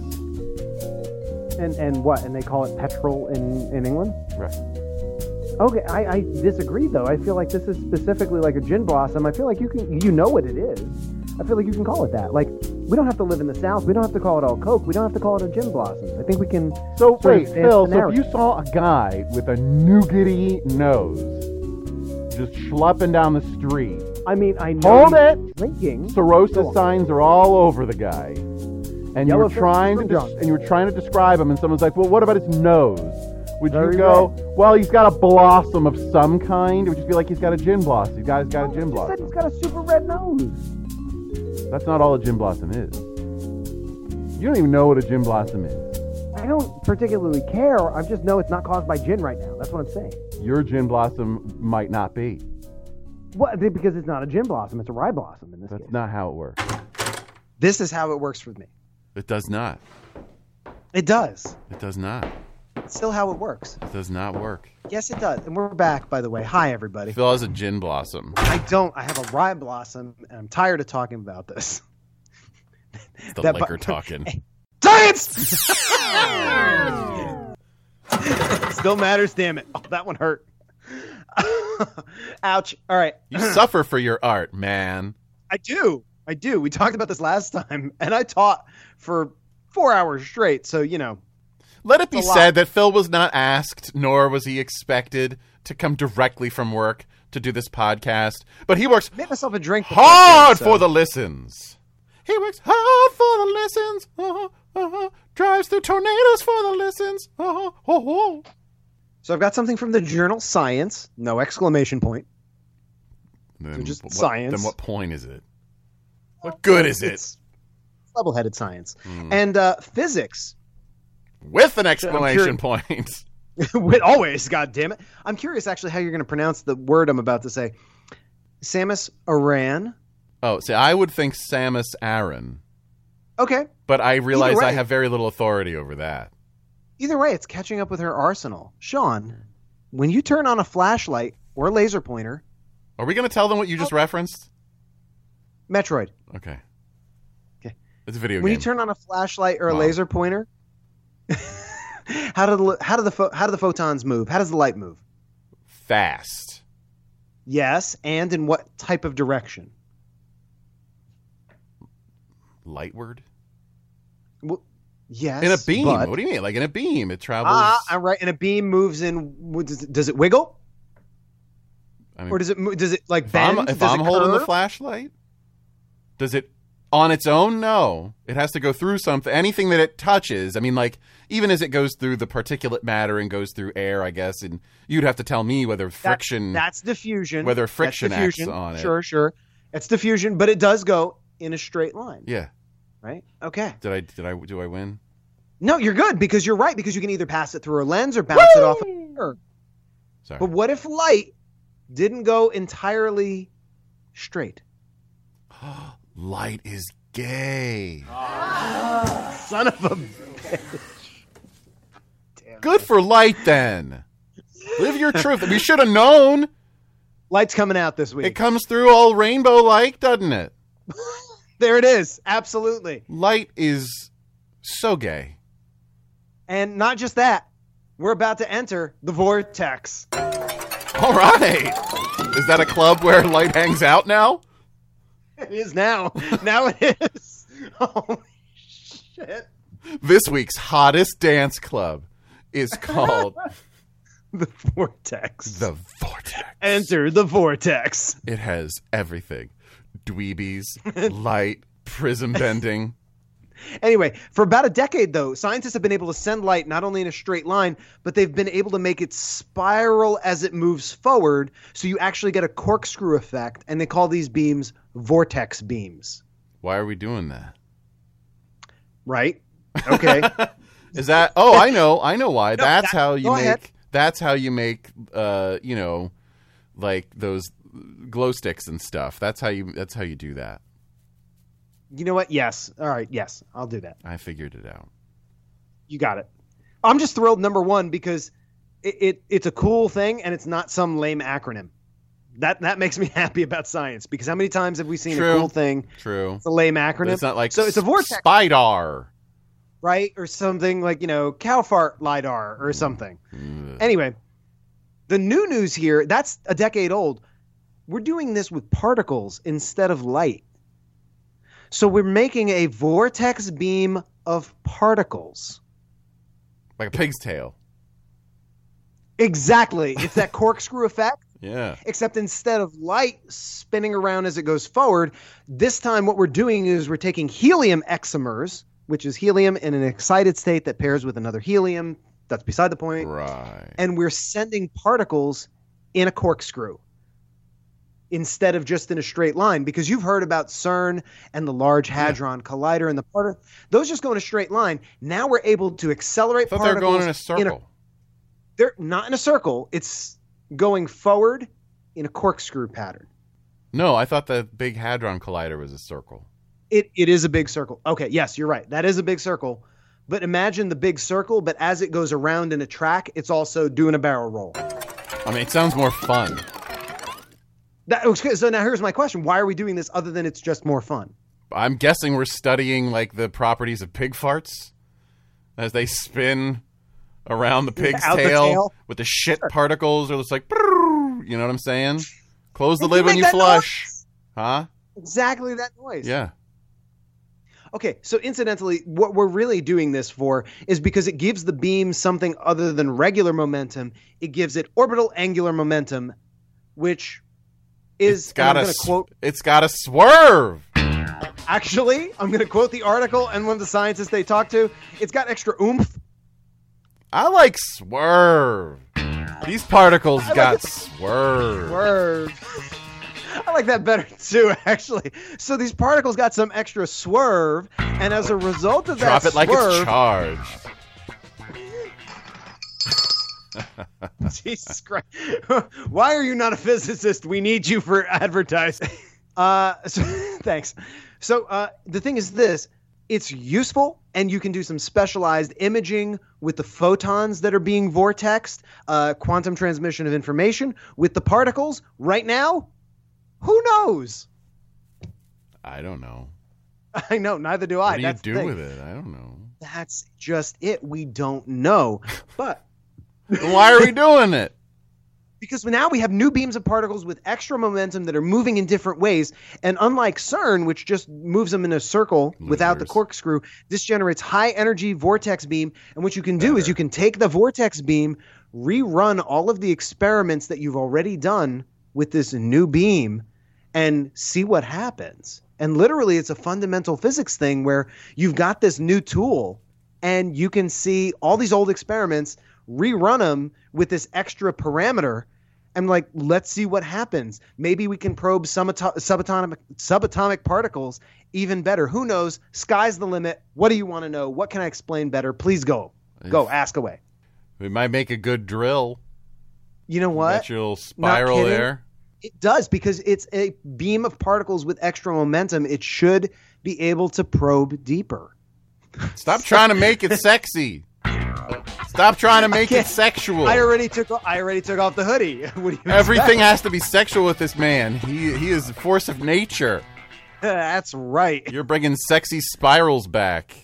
Speaker 2: And and what? And they call it petrol in in England?
Speaker 1: Right.
Speaker 2: Okay, I, I disagree though. I feel like this is specifically like a gin blossom. I feel like you can you know what it is. I feel like you can call it that. Like we don't have to live in the South. We don't have to call it all Coke. We don't have to call it a gin blossom. I think we can.
Speaker 1: So wait, Phil. So if you saw a guy with a nougaty nose just schlepping down the street,
Speaker 2: I mean, I know.
Speaker 1: hold it.
Speaker 2: Drinking.
Speaker 1: Cirrhosis signs are all over the guy, and you
Speaker 2: Yellow
Speaker 1: were
Speaker 2: face
Speaker 1: trying to
Speaker 2: drunk.
Speaker 1: and you were trying to describe him, and someone's like, "Well, what about his nose?" Would you go, "Well, he's got a blossom of some kind"? Or would you be like, "He's got a gin blossom. He's got, he's got a oh, gin
Speaker 2: He said
Speaker 1: blossom."
Speaker 2: he's got a super red nose.
Speaker 1: That's not all a gin blossom is. You don't even know what a gin blossom is.
Speaker 2: I don't particularly care. I just know it's not caused by gin right now. That's what I'm saying.
Speaker 1: Your gin blossom might not be.
Speaker 2: What? Because it's not a gin blossom. It's a rye blossom in this
Speaker 1: That's
Speaker 2: case.
Speaker 1: not how it works.
Speaker 2: This is how it works for me.
Speaker 1: It does not.
Speaker 2: It does.
Speaker 1: It does not.
Speaker 2: It's still how it works.
Speaker 1: It does not work.
Speaker 2: Yes, it does. And we're back, by the way. Hi, everybody.
Speaker 1: Phil has a gin blossom.
Speaker 2: I don't. I have a rye blossom, and I'm tired of talking about this.
Speaker 1: It's the
Speaker 2: That bu-
Speaker 1: talking.
Speaker 2: Science! Still matters, damn it. Oh, that one hurt. Ouch. All right.
Speaker 1: You suffer for your art, man.
Speaker 2: I do. I do. We talked about this last time, and I taught for four hours straight. So, you know,
Speaker 1: Let it be
Speaker 2: It's a lot.
Speaker 1: said that Phil was not asked, nor was he expected to come directly from work to do this podcast, but he works
Speaker 2: made myself a drink.
Speaker 1: hard
Speaker 2: this,
Speaker 1: for the listens. He works hard for the listens. Uh-huh, uh-huh. Drives through tornadoes for the listens. Uh-huh, oh, oh.
Speaker 2: So I've got something from the journal Science. No exclamation point.
Speaker 1: Then
Speaker 2: just
Speaker 1: what,
Speaker 2: science.
Speaker 1: Then what point is it? What good is it?
Speaker 2: It's level-headed science
Speaker 1: Hmm.
Speaker 2: and uh, physics.
Speaker 1: With an exclamation point.
Speaker 2: With always, God damn it! I'm curious, actually, how you're going to pronounce the word I'm about to say. Samus Aran.
Speaker 1: Oh, see, I would think Samus Aran,
Speaker 2: Okay.
Speaker 1: but I realize I have very little authority over that.
Speaker 2: Either way, it's catching up with her arsenal. Shaun, when you turn on a flashlight or laser pointer,
Speaker 1: Are we going to tell them what you just oh. referenced?
Speaker 2: Metroid.
Speaker 1: Okay.
Speaker 2: Okay.
Speaker 1: It's a video
Speaker 2: When
Speaker 1: game.
Speaker 2: When you turn on a flashlight or a
Speaker 1: Wow.
Speaker 2: laser pointer, how do the how do the how do the photons move? How does the light move?
Speaker 1: Fast.
Speaker 2: Yes, and in what type of direction?
Speaker 1: Lightward?
Speaker 2: Well, yes.
Speaker 1: In a beam.
Speaker 2: but-
Speaker 1: What do you mean? Like in a beam. It travels.
Speaker 2: Ah, I'm right. And a beam moves in. Does it, does it wiggle,
Speaker 1: I mean,
Speaker 2: or does it does it like
Speaker 1: if
Speaker 2: bend?
Speaker 1: I'm, if I'm holding the flashlight, does it on its own? No. It has to go through something. Anything that it touches. I mean, like, even as it goes through the particulate matter and goes through air, I guess, and you'd have to tell me whether
Speaker 2: That-
Speaker 1: friction.
Speaker 2: that's diffusion.
Speaker 1: whether friction acts on it.
Speaker 2: Sure, sure. It's diffusion, but it does go in a straight line,
Speaker 1: yeah.
Speaker 2: Right? Okay.
Speaker 1: Did I, did I, do I win?
Speaker 2: No, you're good because you're right because you can either pass it through a lens or bounce it off a mirror.
Speaker 1: Sorry.
Speaker 2: But what if light didn't go entirely straight?
Speaker 1: Light is gay.
Speaker 2: Son of a bitch.
Speaker 1: Good for light then. Live your truth. We should have known.
Speaker 2: light's coming out this week.
Speaker 1: It comes through all rainbow like, doesn't it?
Speaker 2: there it is. Absolutely.
Speaker 1: Light is so gay.
Speaker 2: And not just that, we're about to enter the vortex.
Speaker 1: All right. Is that a club where light hangs out now?
Speaker 2: It is now. now it is. Holy shit.
Speaker 1: This week's hottest dance club is called
Speaker 2: The vortex.
Speaker 1: The Vortex.
Speaker 2: Enter the vortex.
Speaker 1: It has everything dweebies, light, prism bending.
Speaker 2: Anyway, for about a decade, though, scientists have been able to send light not only in a straight line, but they've been able to make it spiral as it moves forward. So you actually get a corkscrew effect, and they call these beams vortex beams.
Speaker 1: Why are we doing that?
Speaker 2: Right? Okay.
Speaker 1: Is that? Oh, I know. I know why.
Speaker 2: No,
Speaker 1: that's
Speaker 2: that-
Speaker 1: how you make.
Speaker 2: ahead.
Speaker 1: That's how you make. Uh, you know, like those glow sticks and stuff. That's how you. That's how you do that.
Speaker 2: you know what? Yes. All right. Yes. I'll do that.
Speaker 1: I figured it out.
Speaker 2: You got it. I'm just thrilled, number one, because it, it it's a cool thing and it's not some lame acronym. That that makes me happy about science because how many times have we seen
Speaker 1: True.
Speaker 2: a cool thing?
Speaker 1: True.
Speaker 2: It's a lame
Speaker 1: But
Speaker 2: acronym.
Speaker 1: it's not like
Speaker 2: so it's a vortex,
Speaker 1: Spidar.
Speaker 2: right? Or something like you know cow fart lidar or something.
Speaker 1: Ugh.
Speaker 2: Anyway, the new news here that's a decade old. We're doing this with particles instead of light. So we're making a vortex beam of particles.
Speaker 1: Like a pig's tail.
Speaker 2: Exactly. It's that corkscrew effect.
Speaker 1: Yeah.
Speaker 2: except instead of light spinning around as it goes forward, this time what we're doing is we're taking helium excimers, which is helium in an excited state that pairs with another helium. That's beside the point.
Speaker 1: Right.
Speaker 2: And we're sending particles in a corkscrew instead of just in a straight line because you've heard about CERN and the Large Hadron Collider and the part those just go in a straight line. Now we're able to accelerate
Speaker 1: I thought
Speaker 2: They're
Speaker 1: going in a circle.
Speaker 2: they're not in a circle. It's going forward in a corkscrew pattern.
Speaker 1: no, I thought the big hadron collider was a circle.
Speaker 2: It it is a big circle. Okay, yes, you're right. That is a big circle. But imagine the big circle, but as it goes around in a track, it's also doing a barrel roll.
Speaker 1: I mean, it sounds more fun.
Speaker 2: That, so now here's my question: Why are we doing this other than it's just more fun?
Speaker 1: I'm guessing we're studying like the properties of pig farts as they spin around the pig's
Speaker 2: Out the
Speaker 1: tail,
Speaker 2: tail?
Speaker 1: with the shit particles or just like, you know what I'm saying? Close the lid when you flush, huh?
Speaker 2: Exactly that noise.
Speaker 1: Yeah.
Speaker 2: Okay, so incidentally, what we're really doing this for is because it gives the beam something other than regular momentum. It gives it orbital angular momentum, which is
Speaker 1: It's got
Speaker 2: to quote
Speaker 1: It's got a swerve.
Speaker 2: Actually, I'm going to quote the article and one of the scientists they talked to. It's got extra oomph.
Speaker 1: I like swerve. These particles
Speaker 2: like
Speaker 1: got
Speaker 2: it.
Speaker 1: swerve.
Speaker 2: Word. I like that better too, actually. So these particles got some extra swerve, and as a result of
Speaker 1: Drop
Speaker 2: that
Speaker 1: it like
Speaker 2: swerve,
Speaker 1: it's charged.
Speaker 2: Jesus Christ. Why are you not a physicist? We need you for advertising. Uh, so, thanks. So uh, the thing is this it's useful and you can do some specialized imaging with the photons that are being vortexed, uh, quantum transmission of information with the particles. Right now, who knows?
Speaker 1: I don't know.
Speaker 2: I know, neither do I.
Speaker 1: What do you
Speaker 2: That's the
Speaker 1: do with it? I don't know.
Speaker 2: That's just it. We don't know. But
Speaker 1: Why are we doing it?
Speaker 2: because now we have new beams of particles with extra momentum that are moving in different ways. And unlike CERN, which just moves them in a circle without the corkscrew, this generates high energy vortex beam. And what you can do is you can take the vortex beam, rerun all of the experiments that you've already done with this new beam, and see what happens. And literally, it's a fundamental physics thing where you've got this new tool and you can see all these old experiments, rerun them with this extra parameter. And like, let's see what happens. Maybe we can probe some ato- subatomic subatomic particles even better. Who knows? Sky's the limit. What do you want to know? What can I explain better? Please go, go, ask away.
Speaker 1: We might make a good drill.
Speaker 2: You know what?
Speaker 1: Little spiral there.
Speaker 2: It does because it's a beam of particles with extra momentum. It should be able to probe deeper.
Speaker 1: Stop trying to make it sexy. Stop trying to make it sexual.
Speaker 2: I already took I already took off the hoodie. What do you
Speaker 1: Everything has to be sexual with this man. He he is a force of nature.
Speaker 2: That's right.
Speaker 1: You're bringing sexy spirals back,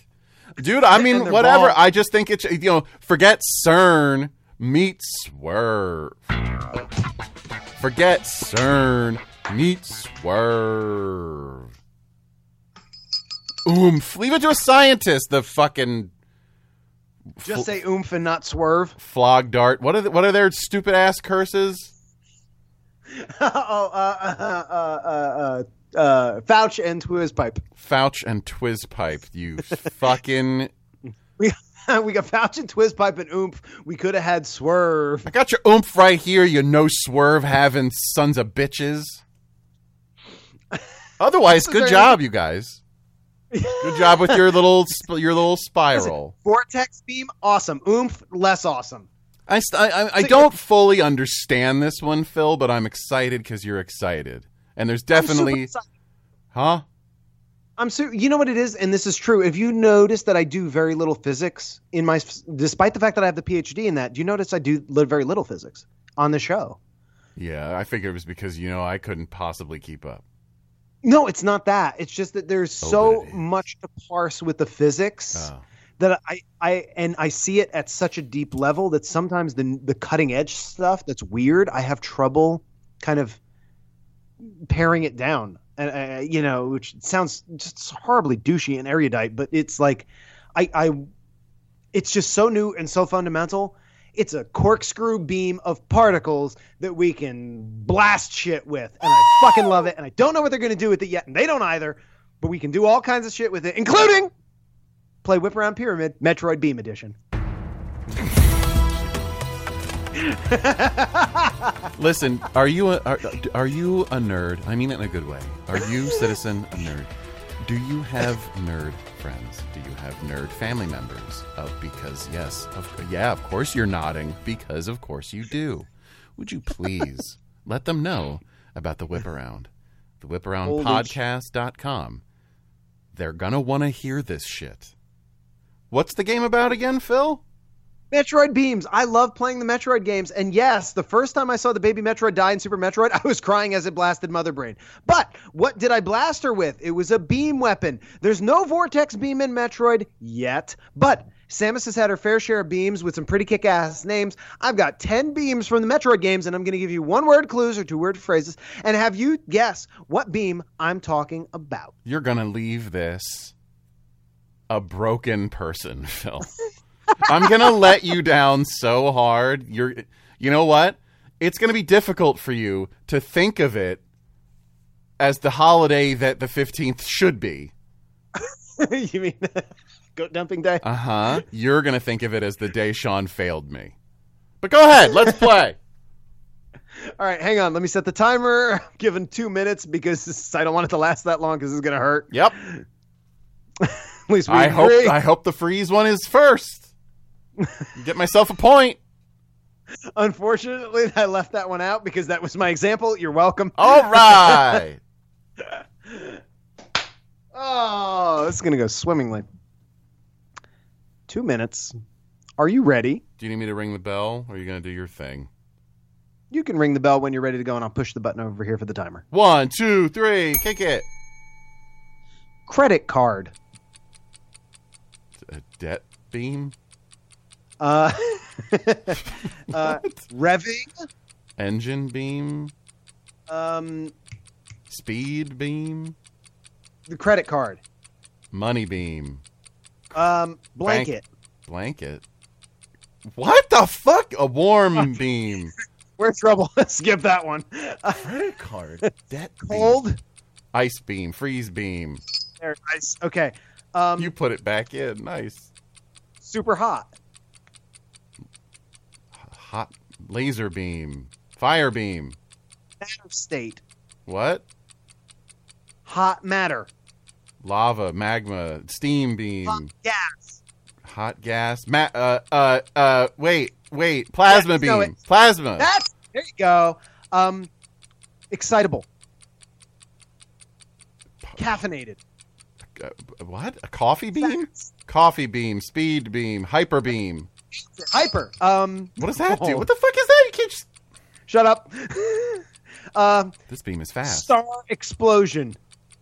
Speaker 1: dude. I mean, whatever.
Speaker 2: bald.
Speaker 1: I just think it's you know, forget CERN, meet Swerve. Forget CERN, meet Swerve. Oomph. Leave it to a scientist. The fucking
Speaker 2: Just say oomph and not swerve.
Speaker 1: flog dart. What are the, what are their stupid ass curses?
Speaker 2: oh, uh, uh, uh, uh, uh, uh, Fouch and Twiz pipe.
Speaker 1: Fouch and Twizpipe. You fucking.
Speaker 2: We we got Fouch and Twiz pipe and oomph. We could have had swerve.
Speaker 1: I got your oomph right here, you no swerve having sons of bitches. Otherwise, good job, you guys. Good job with your little sp- your little spiral.
Speaker 2: Vortex beam, awesome. Oomph, less awesome.
Speaker 1: I, st- I, I, I
Speaker 2: So-
Speaker 1: don't fully understand this one, Phil, but I'm excited because you're excited. And there's definitely, huh?
Speaker 2: I'm su- you know what it is, and this is true. If you notice that I do very little physics in my, despite the fact that I have the PhD in that, do you notice I do very little physics on the show?
Speaker 1: Yeah, I figured it was because you know I couldn't possibly keep up.
Speaker 2: No, it's not that. It's just that there's
Speaker 1: Oh,
Speaker 2: so
Speaker 1: but it is.
Speaker 2: much to parse with the physics
Speaker 1: Oh.
Speaker 2: that I, I and I see it at such a deep level that sometimes the the cutting edge stuff that's weird, I have trouble kind of paring it down, and uh, you know, which sounds just horribly douchey and erudite, but it's like, I, I, it's just so new and so fundamental. It's a corkscrew beam of particles that we can blast shit with, and I fucking love it. And I don't know what they're gonna do with it yet, and they don't either. But we can do all kinds of shit with it, including play Whiparound Pyramid, Metroid Beam Edition.
Speaker 1: Listen, are you a, are, are you a nerd? I mean it in a good way. Are you, citizen, a nerd? Do you have nerd friends? Do you have nerd family members? Uh, because yes, of, yeah, of course you're nodding. Because of course you do. Would you please let them know about the Whiparound? The whiparoundpodcast.com. They're gonna want to hear this shit. What's the game about again, Phil?
Speaker 2: Metroid beams. I love playing the Metroid games. And yes, the first time I saw the baby Metroid die in Super Metroid, I was crying as it blasted Mother Brain. But what did I blast her with? It was a beam weapon. There's no Vortex beam in Metroid yet, but Samus has had her fair share of beams with some pretty kick ass names. I've got 10 beams from the Metroid games, and I'm going to give you one word clues or two word phrases and have you guess what beam I'm talking about.
Speaker 1: You're gonna leave this a broken person, Phil. I'm gonna let you down so hard. You're, you know what? It's gonna be difficult for you to think of it as the holiday that the 15th should be.
Speaker 2: you mean goat dumping day?
Speaker 1: Uh huh. You're gonna think of it as the day Shaun failed me. But go ahead, let's play.
Speaker 2: All right, hang on. Let me set the timer. I'm giving two minutes because this- I don't want it to last that long because it's going to hurt.
Speaker 1: Yep.
Speaker 2: At least we
Speaker 1: I hope
Speaker 2: agree.
Speaker 1: I hope the freeze one is first. Get myself a point.
Speaker 2: Unfortunately, I left that one out because that was my example. You're welcome.
Speaker 1: All right.
Speaker 2: Oh, this is going to go swimmingly. Two minutes. Are you ready?
Speaker 1: Do you need me to ring the bell or are you gonna do your thing?
Speaker 2: You can ring the bell when you're ready to go, and I'll push the button over here for the timer.
Speaker 1: One, two, three, kick it.
Speaker 2: Credit card.
Speaker 1: A debt beam?
Speaker 2: Uh, uh, revving.
Speaker 1: Engine beam?
Speaker 2: Um,
Speaker 1: Speed beam?
Speaker 2: the credit card.
Speaker 1: Money beam?
Speaker 2: Um, blanket.
Speaker 1: Blanket? What the fuck? A warm beam.
Speaker 2: We're in trouble. Let's skip that one.
Speaker 1: Credit card. Debt beam.
Speaker 2: cold.
Speaker 1: Ice beam. Freeze beam.
Speaker 2: There, nice. Okay. Um,
Speaker 1: You put it back in. Nice.
Speaker 2: super hot.
Speaker 1: Hot laser beam. Fire beam.
Speaker 2: Matter state.
Speaker 1: What?
Speaker 2: Hot matter.
Speaker 1: Lava, magma, steam beam,
Speaker 2: Hot gas.
Speaker 1: hot gas, ma- uh, uh, uh, wait, wait, plasma
Speaker 2: Yeah,
Speaker 1: beam,
Speaker 2: it-
Speaker 1: plasma,
Speaker 2: That's there you go. Um, excitable. Caffeinated.
Speaker 1: Uh, what? A coffee beam? Coffee beam, speed beam, hyper beam.
Speaker 2: Hyper. Um,
Speaker 1: What does that do?
Speaker 2: Oh.
Speaker 1: What the fuck is that? You can't just...
Speaker 2: shut up. um,
Speaker 1: This beam is fast.
Speaker 2: star explosion.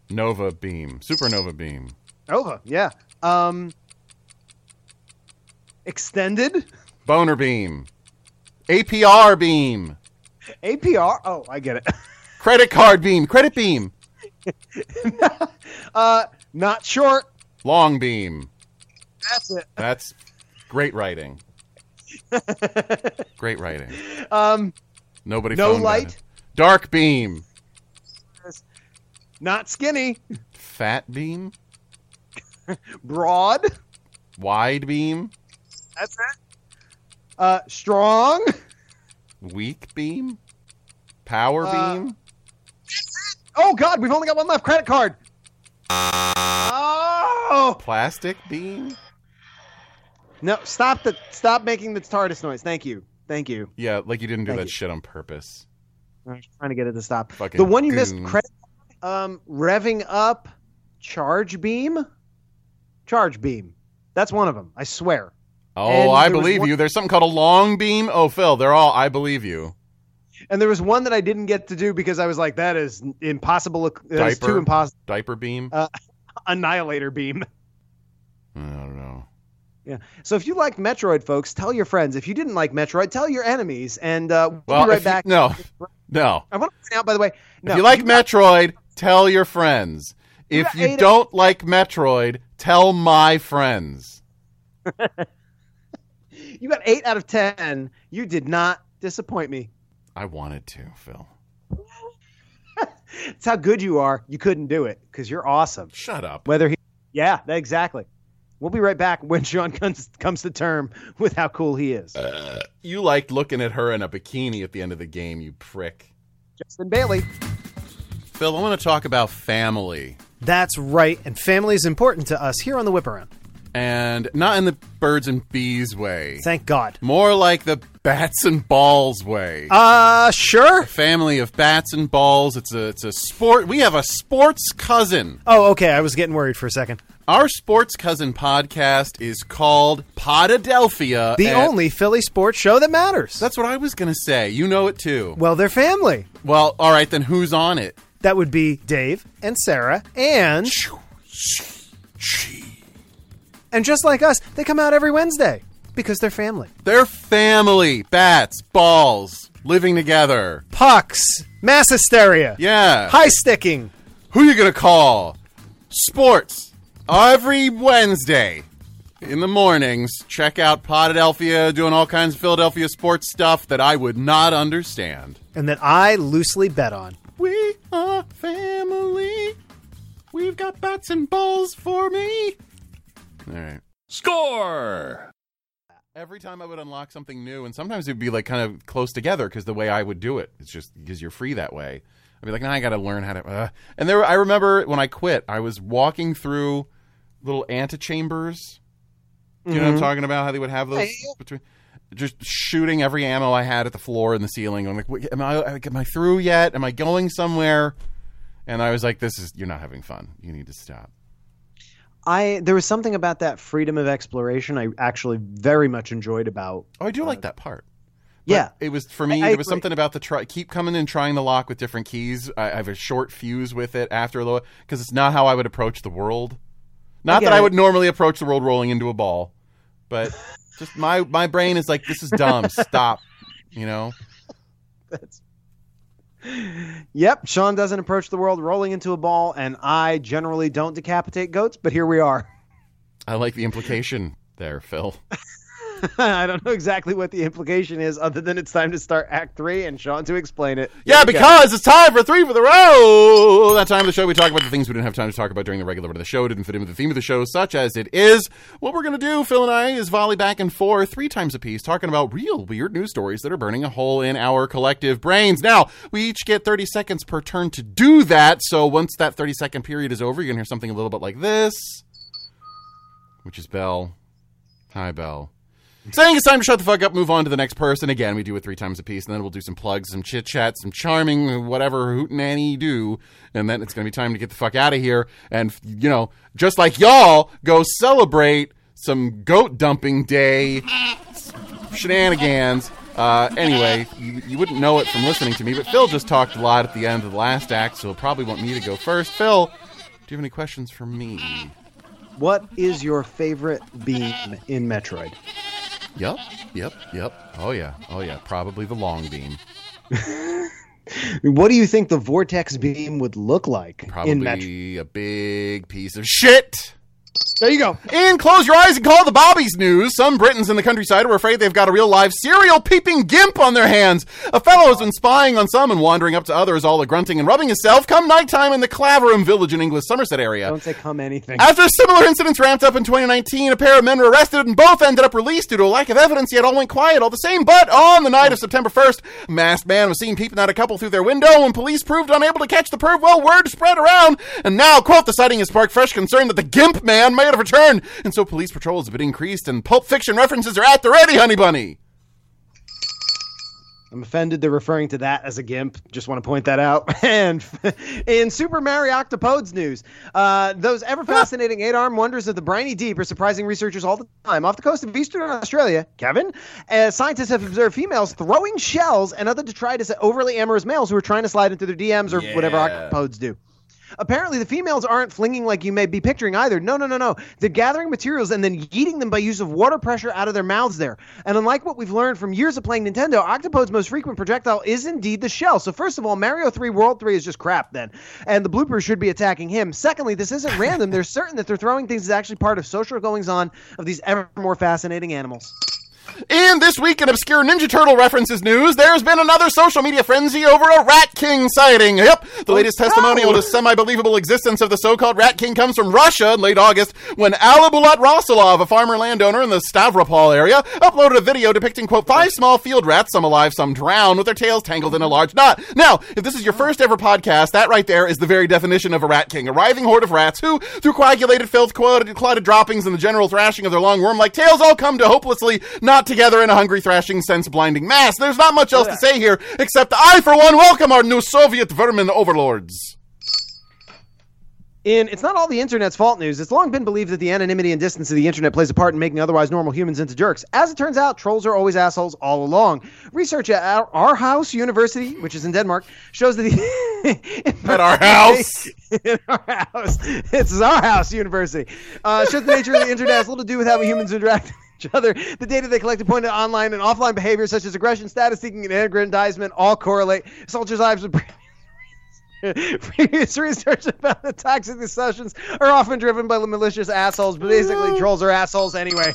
Speaker 1: Nova beam, supernova beam,
Speaker 2: Nova. Yeah. Um, extended.
Speaker 1: boner beam, APR beam,
Speaker 2: APR. Oh, I get it.
Speaker 1: credit card beam, credit beam,
Speaker 2: uh, not short.
Speaker 1: long beam.
Speaker 2: That's it.
Speaker 1: That's great writing. Great writing.
Speaker 2: Um,
Speaker 1: Nobody
Speaker 2: No light?
Speaker 1: Dark beam.
Speaker 2: not skinny.
Speaker 1: Fat beam.
Speaker 2: Broad.
Speaker 1: Wide beam.
Speaker 2: That's it. Uh, strong.
Speaker 1: Weak beam. Power
Speaker 2: Uh,
Speaker 1: beam.
Speaker 2: Oh God, we've only got one left. Credit card. Oh
Speaker 1: Plastic beam.
Speaker 2: No! Stop the stop making the TARDIS noise. Thank you. Thank you.
Speaker 1: Yeah, like you didn't do
Speaker 2: Thank
Speaker 1: that
Speaker 2: you.
Speaker 1: shit on purpose.
Speaker 2: I was trying to get it to stop.
Speaker 1: Fucking
Speaker 2: the one you missed.
Speaker 1: goon.
Speaker 2: Credit. Um, revving up. Charge beam. Charge beam. That's one of them. I swear.
Speaker 1: Oh,
Speaker 2: And
Speaker 1: I believe
Speaker 2: one-
Speaker 1: you. There's something called a long beam. Oh, Phil, they're all. I believe you.
Speaker 2: And there was one that I didn't get to do because I was like, that is impossible. That is
Speaker 1: Diaper?
Speaker 2: too impossible.
Speaker 1: Diaper beam.
Speaker 2: Uh, Annihilator beam.
Speaker 1: I don't know.
Speaker 2: So if you liked Metroid, folks, tell your friends. If you didn't like Metroid, tell your enemies. And uh, we'll
Speaker 1: Well,
Speaker 2: be right
Speaker 1: if you-
Speaker 2: back.
Speaker 1: no. No.
Speaker 2: I want to point out, by the way, no,
Speaker 1: if you like Metroid, tell your friends. If
Speaker 2: got
Speaker 1: you don't like Metroid, tell my friends.
Speaker 2: you got eight out of ten. You did not disappoint me.
Speaker 1: I wanted to, Phil.
Speaker 2: It's how good you are. You couldn't do it because you're awesome.
Speaker 1: Shut up.
Speaker 2: Whether he, yeah, exactly. We'll be right back when Shaun comes comes to term with how cool he is.
Speaker 1: Uh, you liked looking at her in a bikini at the end of the game, you prick.
Speaker 2: Justin Bailey.
Speaker 1: Phil, I want to talk about family.
Speaker 3: That's right, and family is important to us here on the Whiparound.
Speaker 1: And not in the birds and bees way.
Speaker 3: Thank God.
Speaker 1: More like the bats and balls way.
Speaker 3: Uh, sure.
Speaker 1: family of bats and balls. It's a it's a sport. We have a sports cousin.
Speaker 3: Oh, okay. I was getting worried for a second.
Speaker 1: Our sports cousin podcast is called Podadelphia.
Speaker 3: The
Speaker 1: and-
Speaker 3: only Philly sports show that matters.
Speaker 1: That's what I was gonna say. You know it too.
Speaker 3: well, they're family.
Speaker 1: Well, all right then. Who's on it?
Speaker 3: That would be Dave and Sarah, and and just like us, they come out every Wednesday because they're family.
Speaker 1: They're family. Bats, balls, living together.
Speaker 3: Pucks, mass hysteria,
Speaker 1: Yeah.
Speaker 3: high sticking.
Speaker 1: Who are you gonna call? Sports. Every Wednesday in the mornings. Check out Podadelphia doing all kinds of Philadelphia sports stuff that I would not understand.
Speaker 3: and that I loosely bet on.
Speaker 1: We are family. We've got bats and balls for me. All right.
Speaker 4: Score!
Speaker 1: Every time I would unlock something new, and sometimes it'd be like kind of close together because the way I would do it, it's just because you're free that way. I'd be like, now I got to learn how to. Uh. And there, I remember when I quit, I was walking through little antechambers. Do you know what I'm talking about? How they would have those between, just shooting every ammo I had at the floor and the ceiling. I'm like, "Wait, am I am I through yet? Am I going somewhere? And I was like, this is you're not having fun. You need to stop.
Speaker 2: I there was something about that freedom of exploration I actually very much enjoyed about.
Speaker 1: Oh, I do like uh, that part. But
Speaker 2: Yeah.
Speaker 1: it was for me.
Speaker 2: I- I
Speaker 1: there was
Speaker 2: agree.
Speaker 1: something about the try. Keep coming and trying the lock with different keys. I, I have a short fuse with it after a little because it's not how I would approach the world. Not that I would normally approach the world rolling into a ball, but just my my brain is like, this is dumb. Stop. You know.
Speaker 2: That's Yep, Shaun doesn't approach the world rolling into a ball, and I generally don't decapitate goats, but here we are.
Speaker 1: I like the implication there, Phil.
Speaker 2: I don't know exactly what the implication is, other than it's time to start Act Three and Shaun to explain it.
Speaker 1: Yeah,
Speaker 2: go.
Speaker 1: because it's time for three for the road. That time of the show, we talk about the things we didn't have time to talk about during the regular part of the show, didn't fit in with the theme of the show, such as it is. What we're going to do, Phil and I, is volley back and forth three times a piece, talking about real weird news stories that are burning a hole in our collective brains. Now, we each get 30 seconds per turn to do that, so once that 30 second period is over, you're going to hear something a little bit like this, which is Bell. Hi, Bell. Saying it's time to shut the fuck up, move on to the next person. Again, we do it three times a piece, and then we'll do some plugs, some chit chat, some charming whatever hootenanny do, and then it's going to be time to get the fuck out of here. And you know, just like y'all, go celebrate some goat dumping day shenanigans. Uh, anyway, you, you wouldn't know it from listening to me, but Phil just talked a lot at the end of the last act, so he'll probably want me to go first. Phil, do you have any questions for me?
Speaker 2: What is your favorite beam in Metroid?
Speaker 1: Yep, yep, yep. Oh yeah, oh yeah. Probably the long beam.
Speaker 2: What do you think the vortex beam would look like in Metroid?
Speaker 1: Probably a big piece of shit.
Speaker 2: There you go.
Speaker 1: And close your eyes and call the Bobby's news. Some Britons in the countryside are afraid they've got a real live serial peeping gimp on their hands. A fellow has been spying on some and wandering up to others, all a grunting and rubbing himself. Come nighttime in the Claverham village in English Somerset area.
Speaker 2: Don't say come anything.
Speaker 1: After similar incidents ramped up in 2019, a pair of men were arrested and both ended up released due to a lack of evidence, yet all went quiet all the same. But on the night of September 1st, a masked man was seen peeping at a couple through their window when police proved unable to catch the perv. Well, word spread around, and now, quote, the sighting has sparked fresh concern that the Gimp man may have return, and so police patrols have been increased, and Pulp Fiction references are at the ready, honey bunny.
Speaker 2: I'm offended they're referring to that as a gimp. Just want to point that out. And in Super Mario Octopodes news, uh, those ever fascinating eight armed wonders of the briny deep are surprising researchers all the time. Off the coast of eastern Australia, Kevin, uh, scientists have observed females throwing shells and other detritus at overly amorous males who are trying to slide into their DMs or whatever octopodes do. Apparently, the females aren't flinging like you may be picturing either. No, no, no, no. They're gathering materials and then yeeting them by use of water pressure out of their mouths there. And unlike what we've learned from years of playing Nintendo, Octopode's most frequent projectile is indeed the shell. So, first of all, Mario 3 World 3 is just crap then. And the bloopers should be attacking him. Secondly, this isn't random. They're certain that they're throwing things is actually part of social goings on of these ever more fascinating animals.
Speaker 1: And this week in obscure Ninja Turtle references news, there's been another social media frenzy over a Rat King sighting. Yep, the oh, latest testimonial to the semi-believable existence of the so-called Rat King comes from Russia in late August when Alabulat Rasulov, a farmer landowner in the Stavropol area, uploaded a video depicting, quote, five small field rats, some alive, some drowned, with their tails tangled in a large knot. Now, if this is your first ever podcast, that right there is the very definition of a Rat King, a writhing horde of rats who, through coagulated filth, clotted, clotted droppings, and the general thrashing of their long worm-like tails, all come to hopelessly not together in a hungry, thrashing, sense blinding mass. There's not much else to say here, except I, for one, welcome our new Soviet vermin overlords.
Speaker 2: In It's Not All the Internet's Fault news, it's long been believed that the anonymity and distance of the internet plays a part in making otherwise normal humans into jerks. As it turns out, trolls are always assholes all along. Research at our, Aarhus University, which is in Denmark, shows that the.
Speaker 1: At our house.
Speaker 2: in our house. It's our house university. Uh, shows the nature of the internet has little to do with how humans interact each other. The data they collected pointed to online and offline behaviors such as aggression, status seeking, and aggrandizement all correlate. Soldiers' lives with Previous research about the toxic discussions are often driven by malicious assholes, but basically trolls are assholes anyway.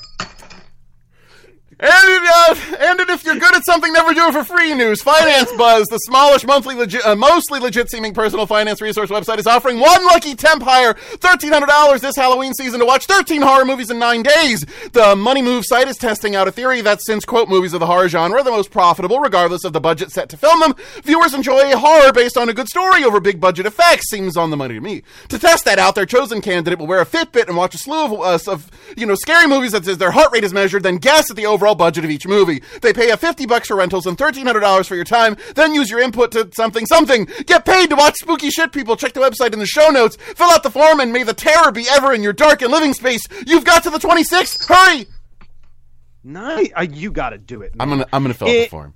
Speaker 1: And, uh, and if you're good at something, never do it for free news. Finance Buzz, the smallish, monthly, legit, uh, mostly legit seeming personal finance resource website, is offering one lucky temp hire, $1,300 this Halloween season to watch 13 horror movies in nine days. The Money Move site is testing out a theory that since, quote, movies of the horror genre are the most profitable, regardless of the budget set to film them, viewers enjoy horror based on a good story over big budget effects. Seems on the money to me. To test that out, their chosen candidate will wear a Fitbit and watch a slew of, uh, of you know, scary movies that says their heart rate is measured, then guess at the overall budget of each movie. They pay a 50 bucks for rentals and $1,300 for your time, then use your input to something something. Get paid to watch spooky shit, people. Check the website in the show notes. Fill out the form and may the terror be ever in your dark and living space. You've got to the 26th. Hurry!
Speaker 2: Nice. Uh, you got to do it.
Speaker 1: I'm
Speaker 2: man.
Speaker 1: gonna I'm gonna fill out the form.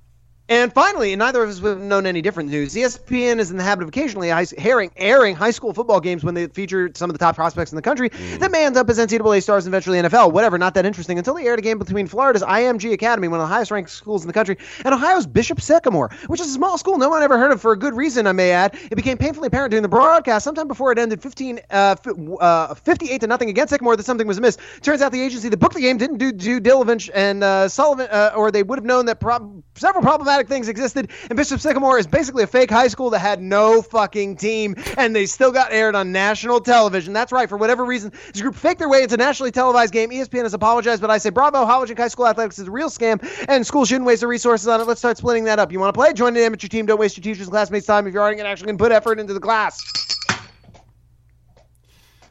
Speaker 2: And finally, and neither of us would have known any different news. ESPN is in the habit of occasionally airing, airing high school football games when they feature some of the top prospects in the country that may end up as NCAA stars and eventually NFL. Whatever, not that interesting until they aired a game between Florida's IMG Academy, one of the highest ranked schools in the country, and Ohio's Bishop Sycamore, which is a small school no one ever heard of for a good reason, I may add. It became painfully apparent during the broadcast, sometime before it ended 15, uh, fi- uh, 58 to nothing against Sycamore, that something was amiss. Turns out the agency that booked the game didn't do due diligence, and uh, Sullivan, uh, or they would have known that prob- several problematic things existed. And Bishop Sycamore is basically a fake high school that had no fucking team, and they still got aired on national television. That's right. For whatever reason, this group faked their way into a nationally televised game. ESPN has apologized, but I say bravo. Hollinger High School athletics is a real scam, and schools shouldn't waste their resources on it. Let's start splitting that up. You want to play? Join an amateur team. Don't waste your teachers and classmates' time if you're already actually going to put effort into the class.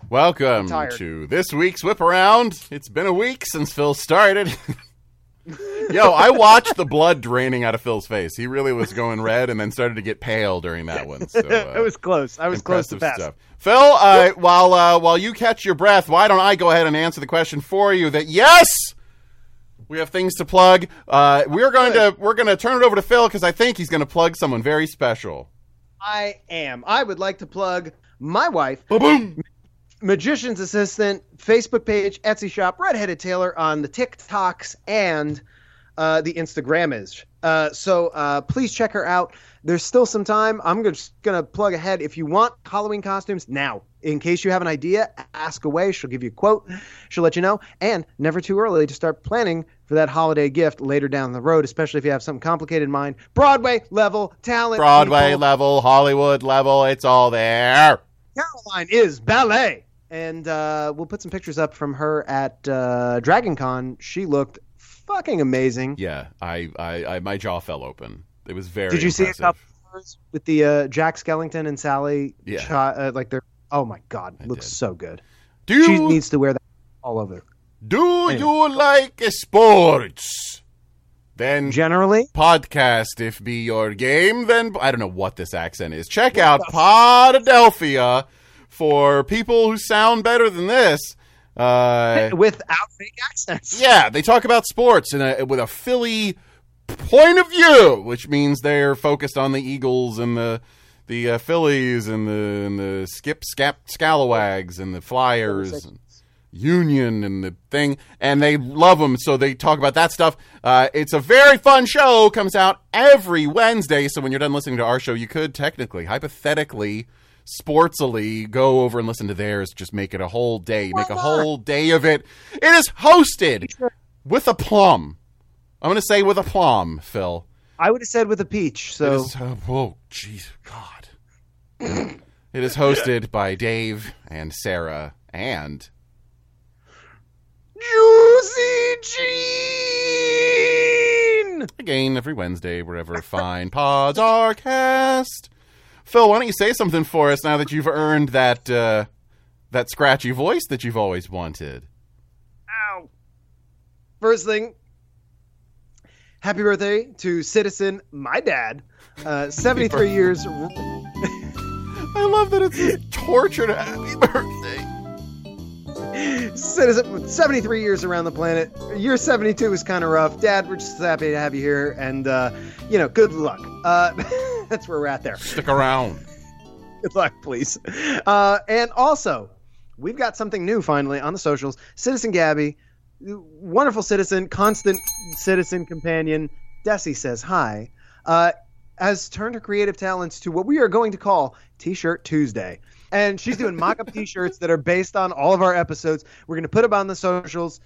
Speaker 1: Welcome to this week's Whiparound. It's been a week since Phil started. Yo, I watched the blood draining out of Phil's face. He really was going red and then started to get pale during that one. So, uh,
Speaker 2: it was close. I was close to pass.
Speaker 1: stuff. Phil, uh, while uh, while you catch your breath, why don't I go ahead and answer the question for you? That yes, we have things to plug. Uh, we're going to we're going to turn it over to Phil because I think he's going to plug someone very special.
Speaker 2: I am. I would like to plug my wife,
Speaker 1: Boom!
Speaker 2: Magician's assistant, Facebook page, Etsy shop, Redheaded Tailor on the TikToks and uh, the Instagram is. Uh, so uh, please check her out. There's still some time. I'm just gonna plug ahead. If you want Halloween costumes now, in case you have an idea, ask away. She'll give you a quote. She'll let you know. And never too early to start planning for that holiday gift later down the road, especially if you have something complicated in mind. Broadway level talent.
Speaker 1: Broadway
Speaker 2: people.
Speaker 1: level, Hollywood level, it's all there.
Speaker 2: Caroline is ballet. And uh, we'll put some pictures up from her at uh, Dragon Con. She looked fucking amazing.
Speaker 1: Yeah, I, I, I my jaw fell open. It was very.
Speaker 2: Did you see a couple of with the uh, Jack Skellington and Sally?
Speaker 1: Yeah.
Speaker 2: Chi- uh, like they're oh my god, looks
Speaker 1: did.
Speaker 2: so good.
Speaker 1: Do
Speaker 2: She
Speaker 1: you,
Speaker 2: needs to wear that all over.
Speaker 1: do you like sports? Then
Speaker 2: Generally,
Speaker 1: podcast if be your game. Then I don't know what this accent is. Check out Podadelphia for people who sound better than this. Uh,
Speaker 2: without fake accents.
Speaker 1: yeah, they talk about sports in a, with a Philly point of view, which means they're focused on the Eagles and the the uh, Phillies and the and the Skip Scap Scalawags and the Flyers. And, Union and the thing, and they love them, so they talk about that stuff. Uh, it's a very fun show. Comes out every Wednesday, so when you're done listening to our show, you could technically, hypothetically, sportsily go over and listen to theirs. Just make it a whole day. Make a whole day of it. It is hosted with a plum. I'm going to say with a plum, Phil.
Speaker 2: I would have said with a peach. So
Speaker 1: is, uh, oh, jeez, God. it is hosted by Dave and Sarah and
Speaker 2: Juicy Gene.
Speaker 1: again every Wednesday, wherever fine pods are cast. Phil, why don't you say something for us now that you've earned that uh, that scratchy voice that you've always wanted?
Speaker 2: Ow. First thing, happy birthday to Citizen, my dad. Uh, 73 years.
Speaker 1: I love that it's a tortured happy birthday.
Speaker 2: Citizen, 73 years around the planet. Year 72 is kind of rough. Dad, we're just happy to have you here. And, uh, you know, good luck. Uh, that's where we're at there.
Speaker 1: Stick around.
Speaker 2: Good luck, please. Uh, and also, we've got something new finally on the socials. Citizen Gabby, wonderful citizen, constant citizen companion. Desi says hi. Uh, has turned her creative talents to what we are going to call T-shirt Tuesday. And she's doing mock-up T-shirts that are based on all of our episodes. We're going to put them on the socials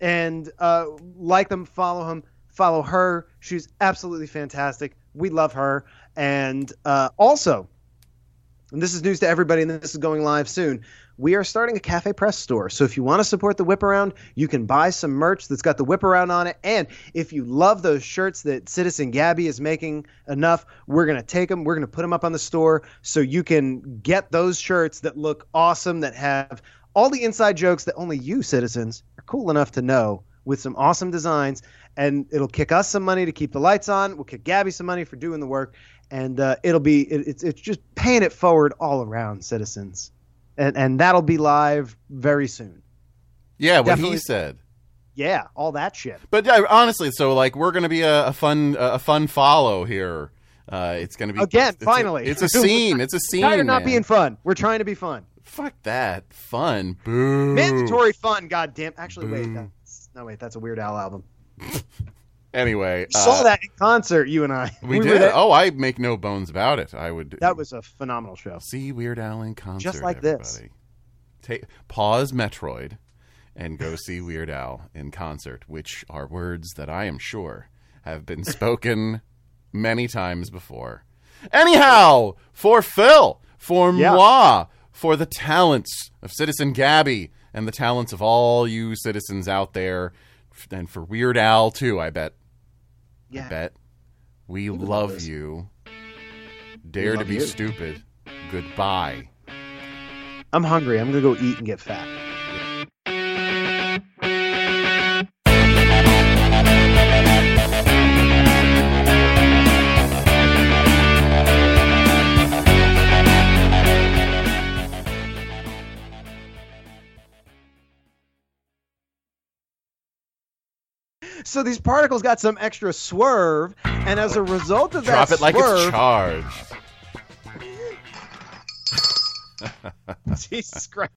Speaker 2: and uh, like them, follow them, follow her. She's absolutely fantastic. We love her. And uh, also, and this is news to everybody, and this is going live soon. We are starting a Cafe Press store. So if you want to support the Whiparound, you can buy some merch that's got the Whiparound on it. And if you love those shirts that Citizen Gabby is making enough, we're going to take them, we're going to put them up on the store so you can get those shirts that look awesome, that have all the inside jokes that only you, citizens, are cool enough to know with some awesome designs. And it'll kick us some money to keep the lights on. We'll kick Gabby some money for doing the work and uh, it'll be it, it's it's just paying it forward all around citizens, and and that'll be live very soon.
Speaker 1: Yeah, what
Speaker 2: Definitely.
Speaker 1: he said.
Speaker 2: Yeah, all that shit.
Speaker 1: But uh, honestly, so like we're gonna be a, a fun a fun follow here. Uh, it's gonna be
Speaker 2: Again,
Speaker 1: it's a-
Speaker 2: finally.
Speaker 1: it's a scene. It's a scene.
Speaker 2: Tired of not being fun. We're trying to be fun.
Speaker 1: Fuck that fun. Boo.
Speaker 2: Mandatory fun. God damn. Actually, wait.
Speaker 1: Boo.
Speaker 2: That's, no, wait. That's a Weird Al album.
Speaker 1: Anyway,
Speaker 2: We saw
Speaker 1: uh,
Speaker 2: that in concert. You and I.
Speaker 1: We,
Speaker 2: were
Speaker 1: did. Oh, I make no bones about it. I would.
Speaker 2: That was a phenomenal show.
Speaker 1: see Weird Al in concert.
Speaker 2: Just like this.
Speaker 1: everybody. Take pause Metroid and go see Weird Al in concert, which are words that I am sure have been spoken many times before. Anyhow, for Phil, for
Speaker 2: Yeah.
Speaker 1: moi, for the talents of Citizen Gabby and the talents of all you citizens out there, and for Weird Al too, I bet.
Speaker 2: Yeah.
Speaker 1: I bet. We
Speaker 2: love
Speaker 1: love you. Dare to be
Speaker 2: you.
Speaker 1: stupid. Goodbye.
Speaker 2: I'm hungry. I'm gonna go eat and get fat. So these particles got some extra swerve, and as a result of
Speaker 1: Drop
Speaker 2: that
Speaker 1: it like
Speaker 2: swerve,
Speaker 1: it's charged.
Speaker 2: Jesus Christ.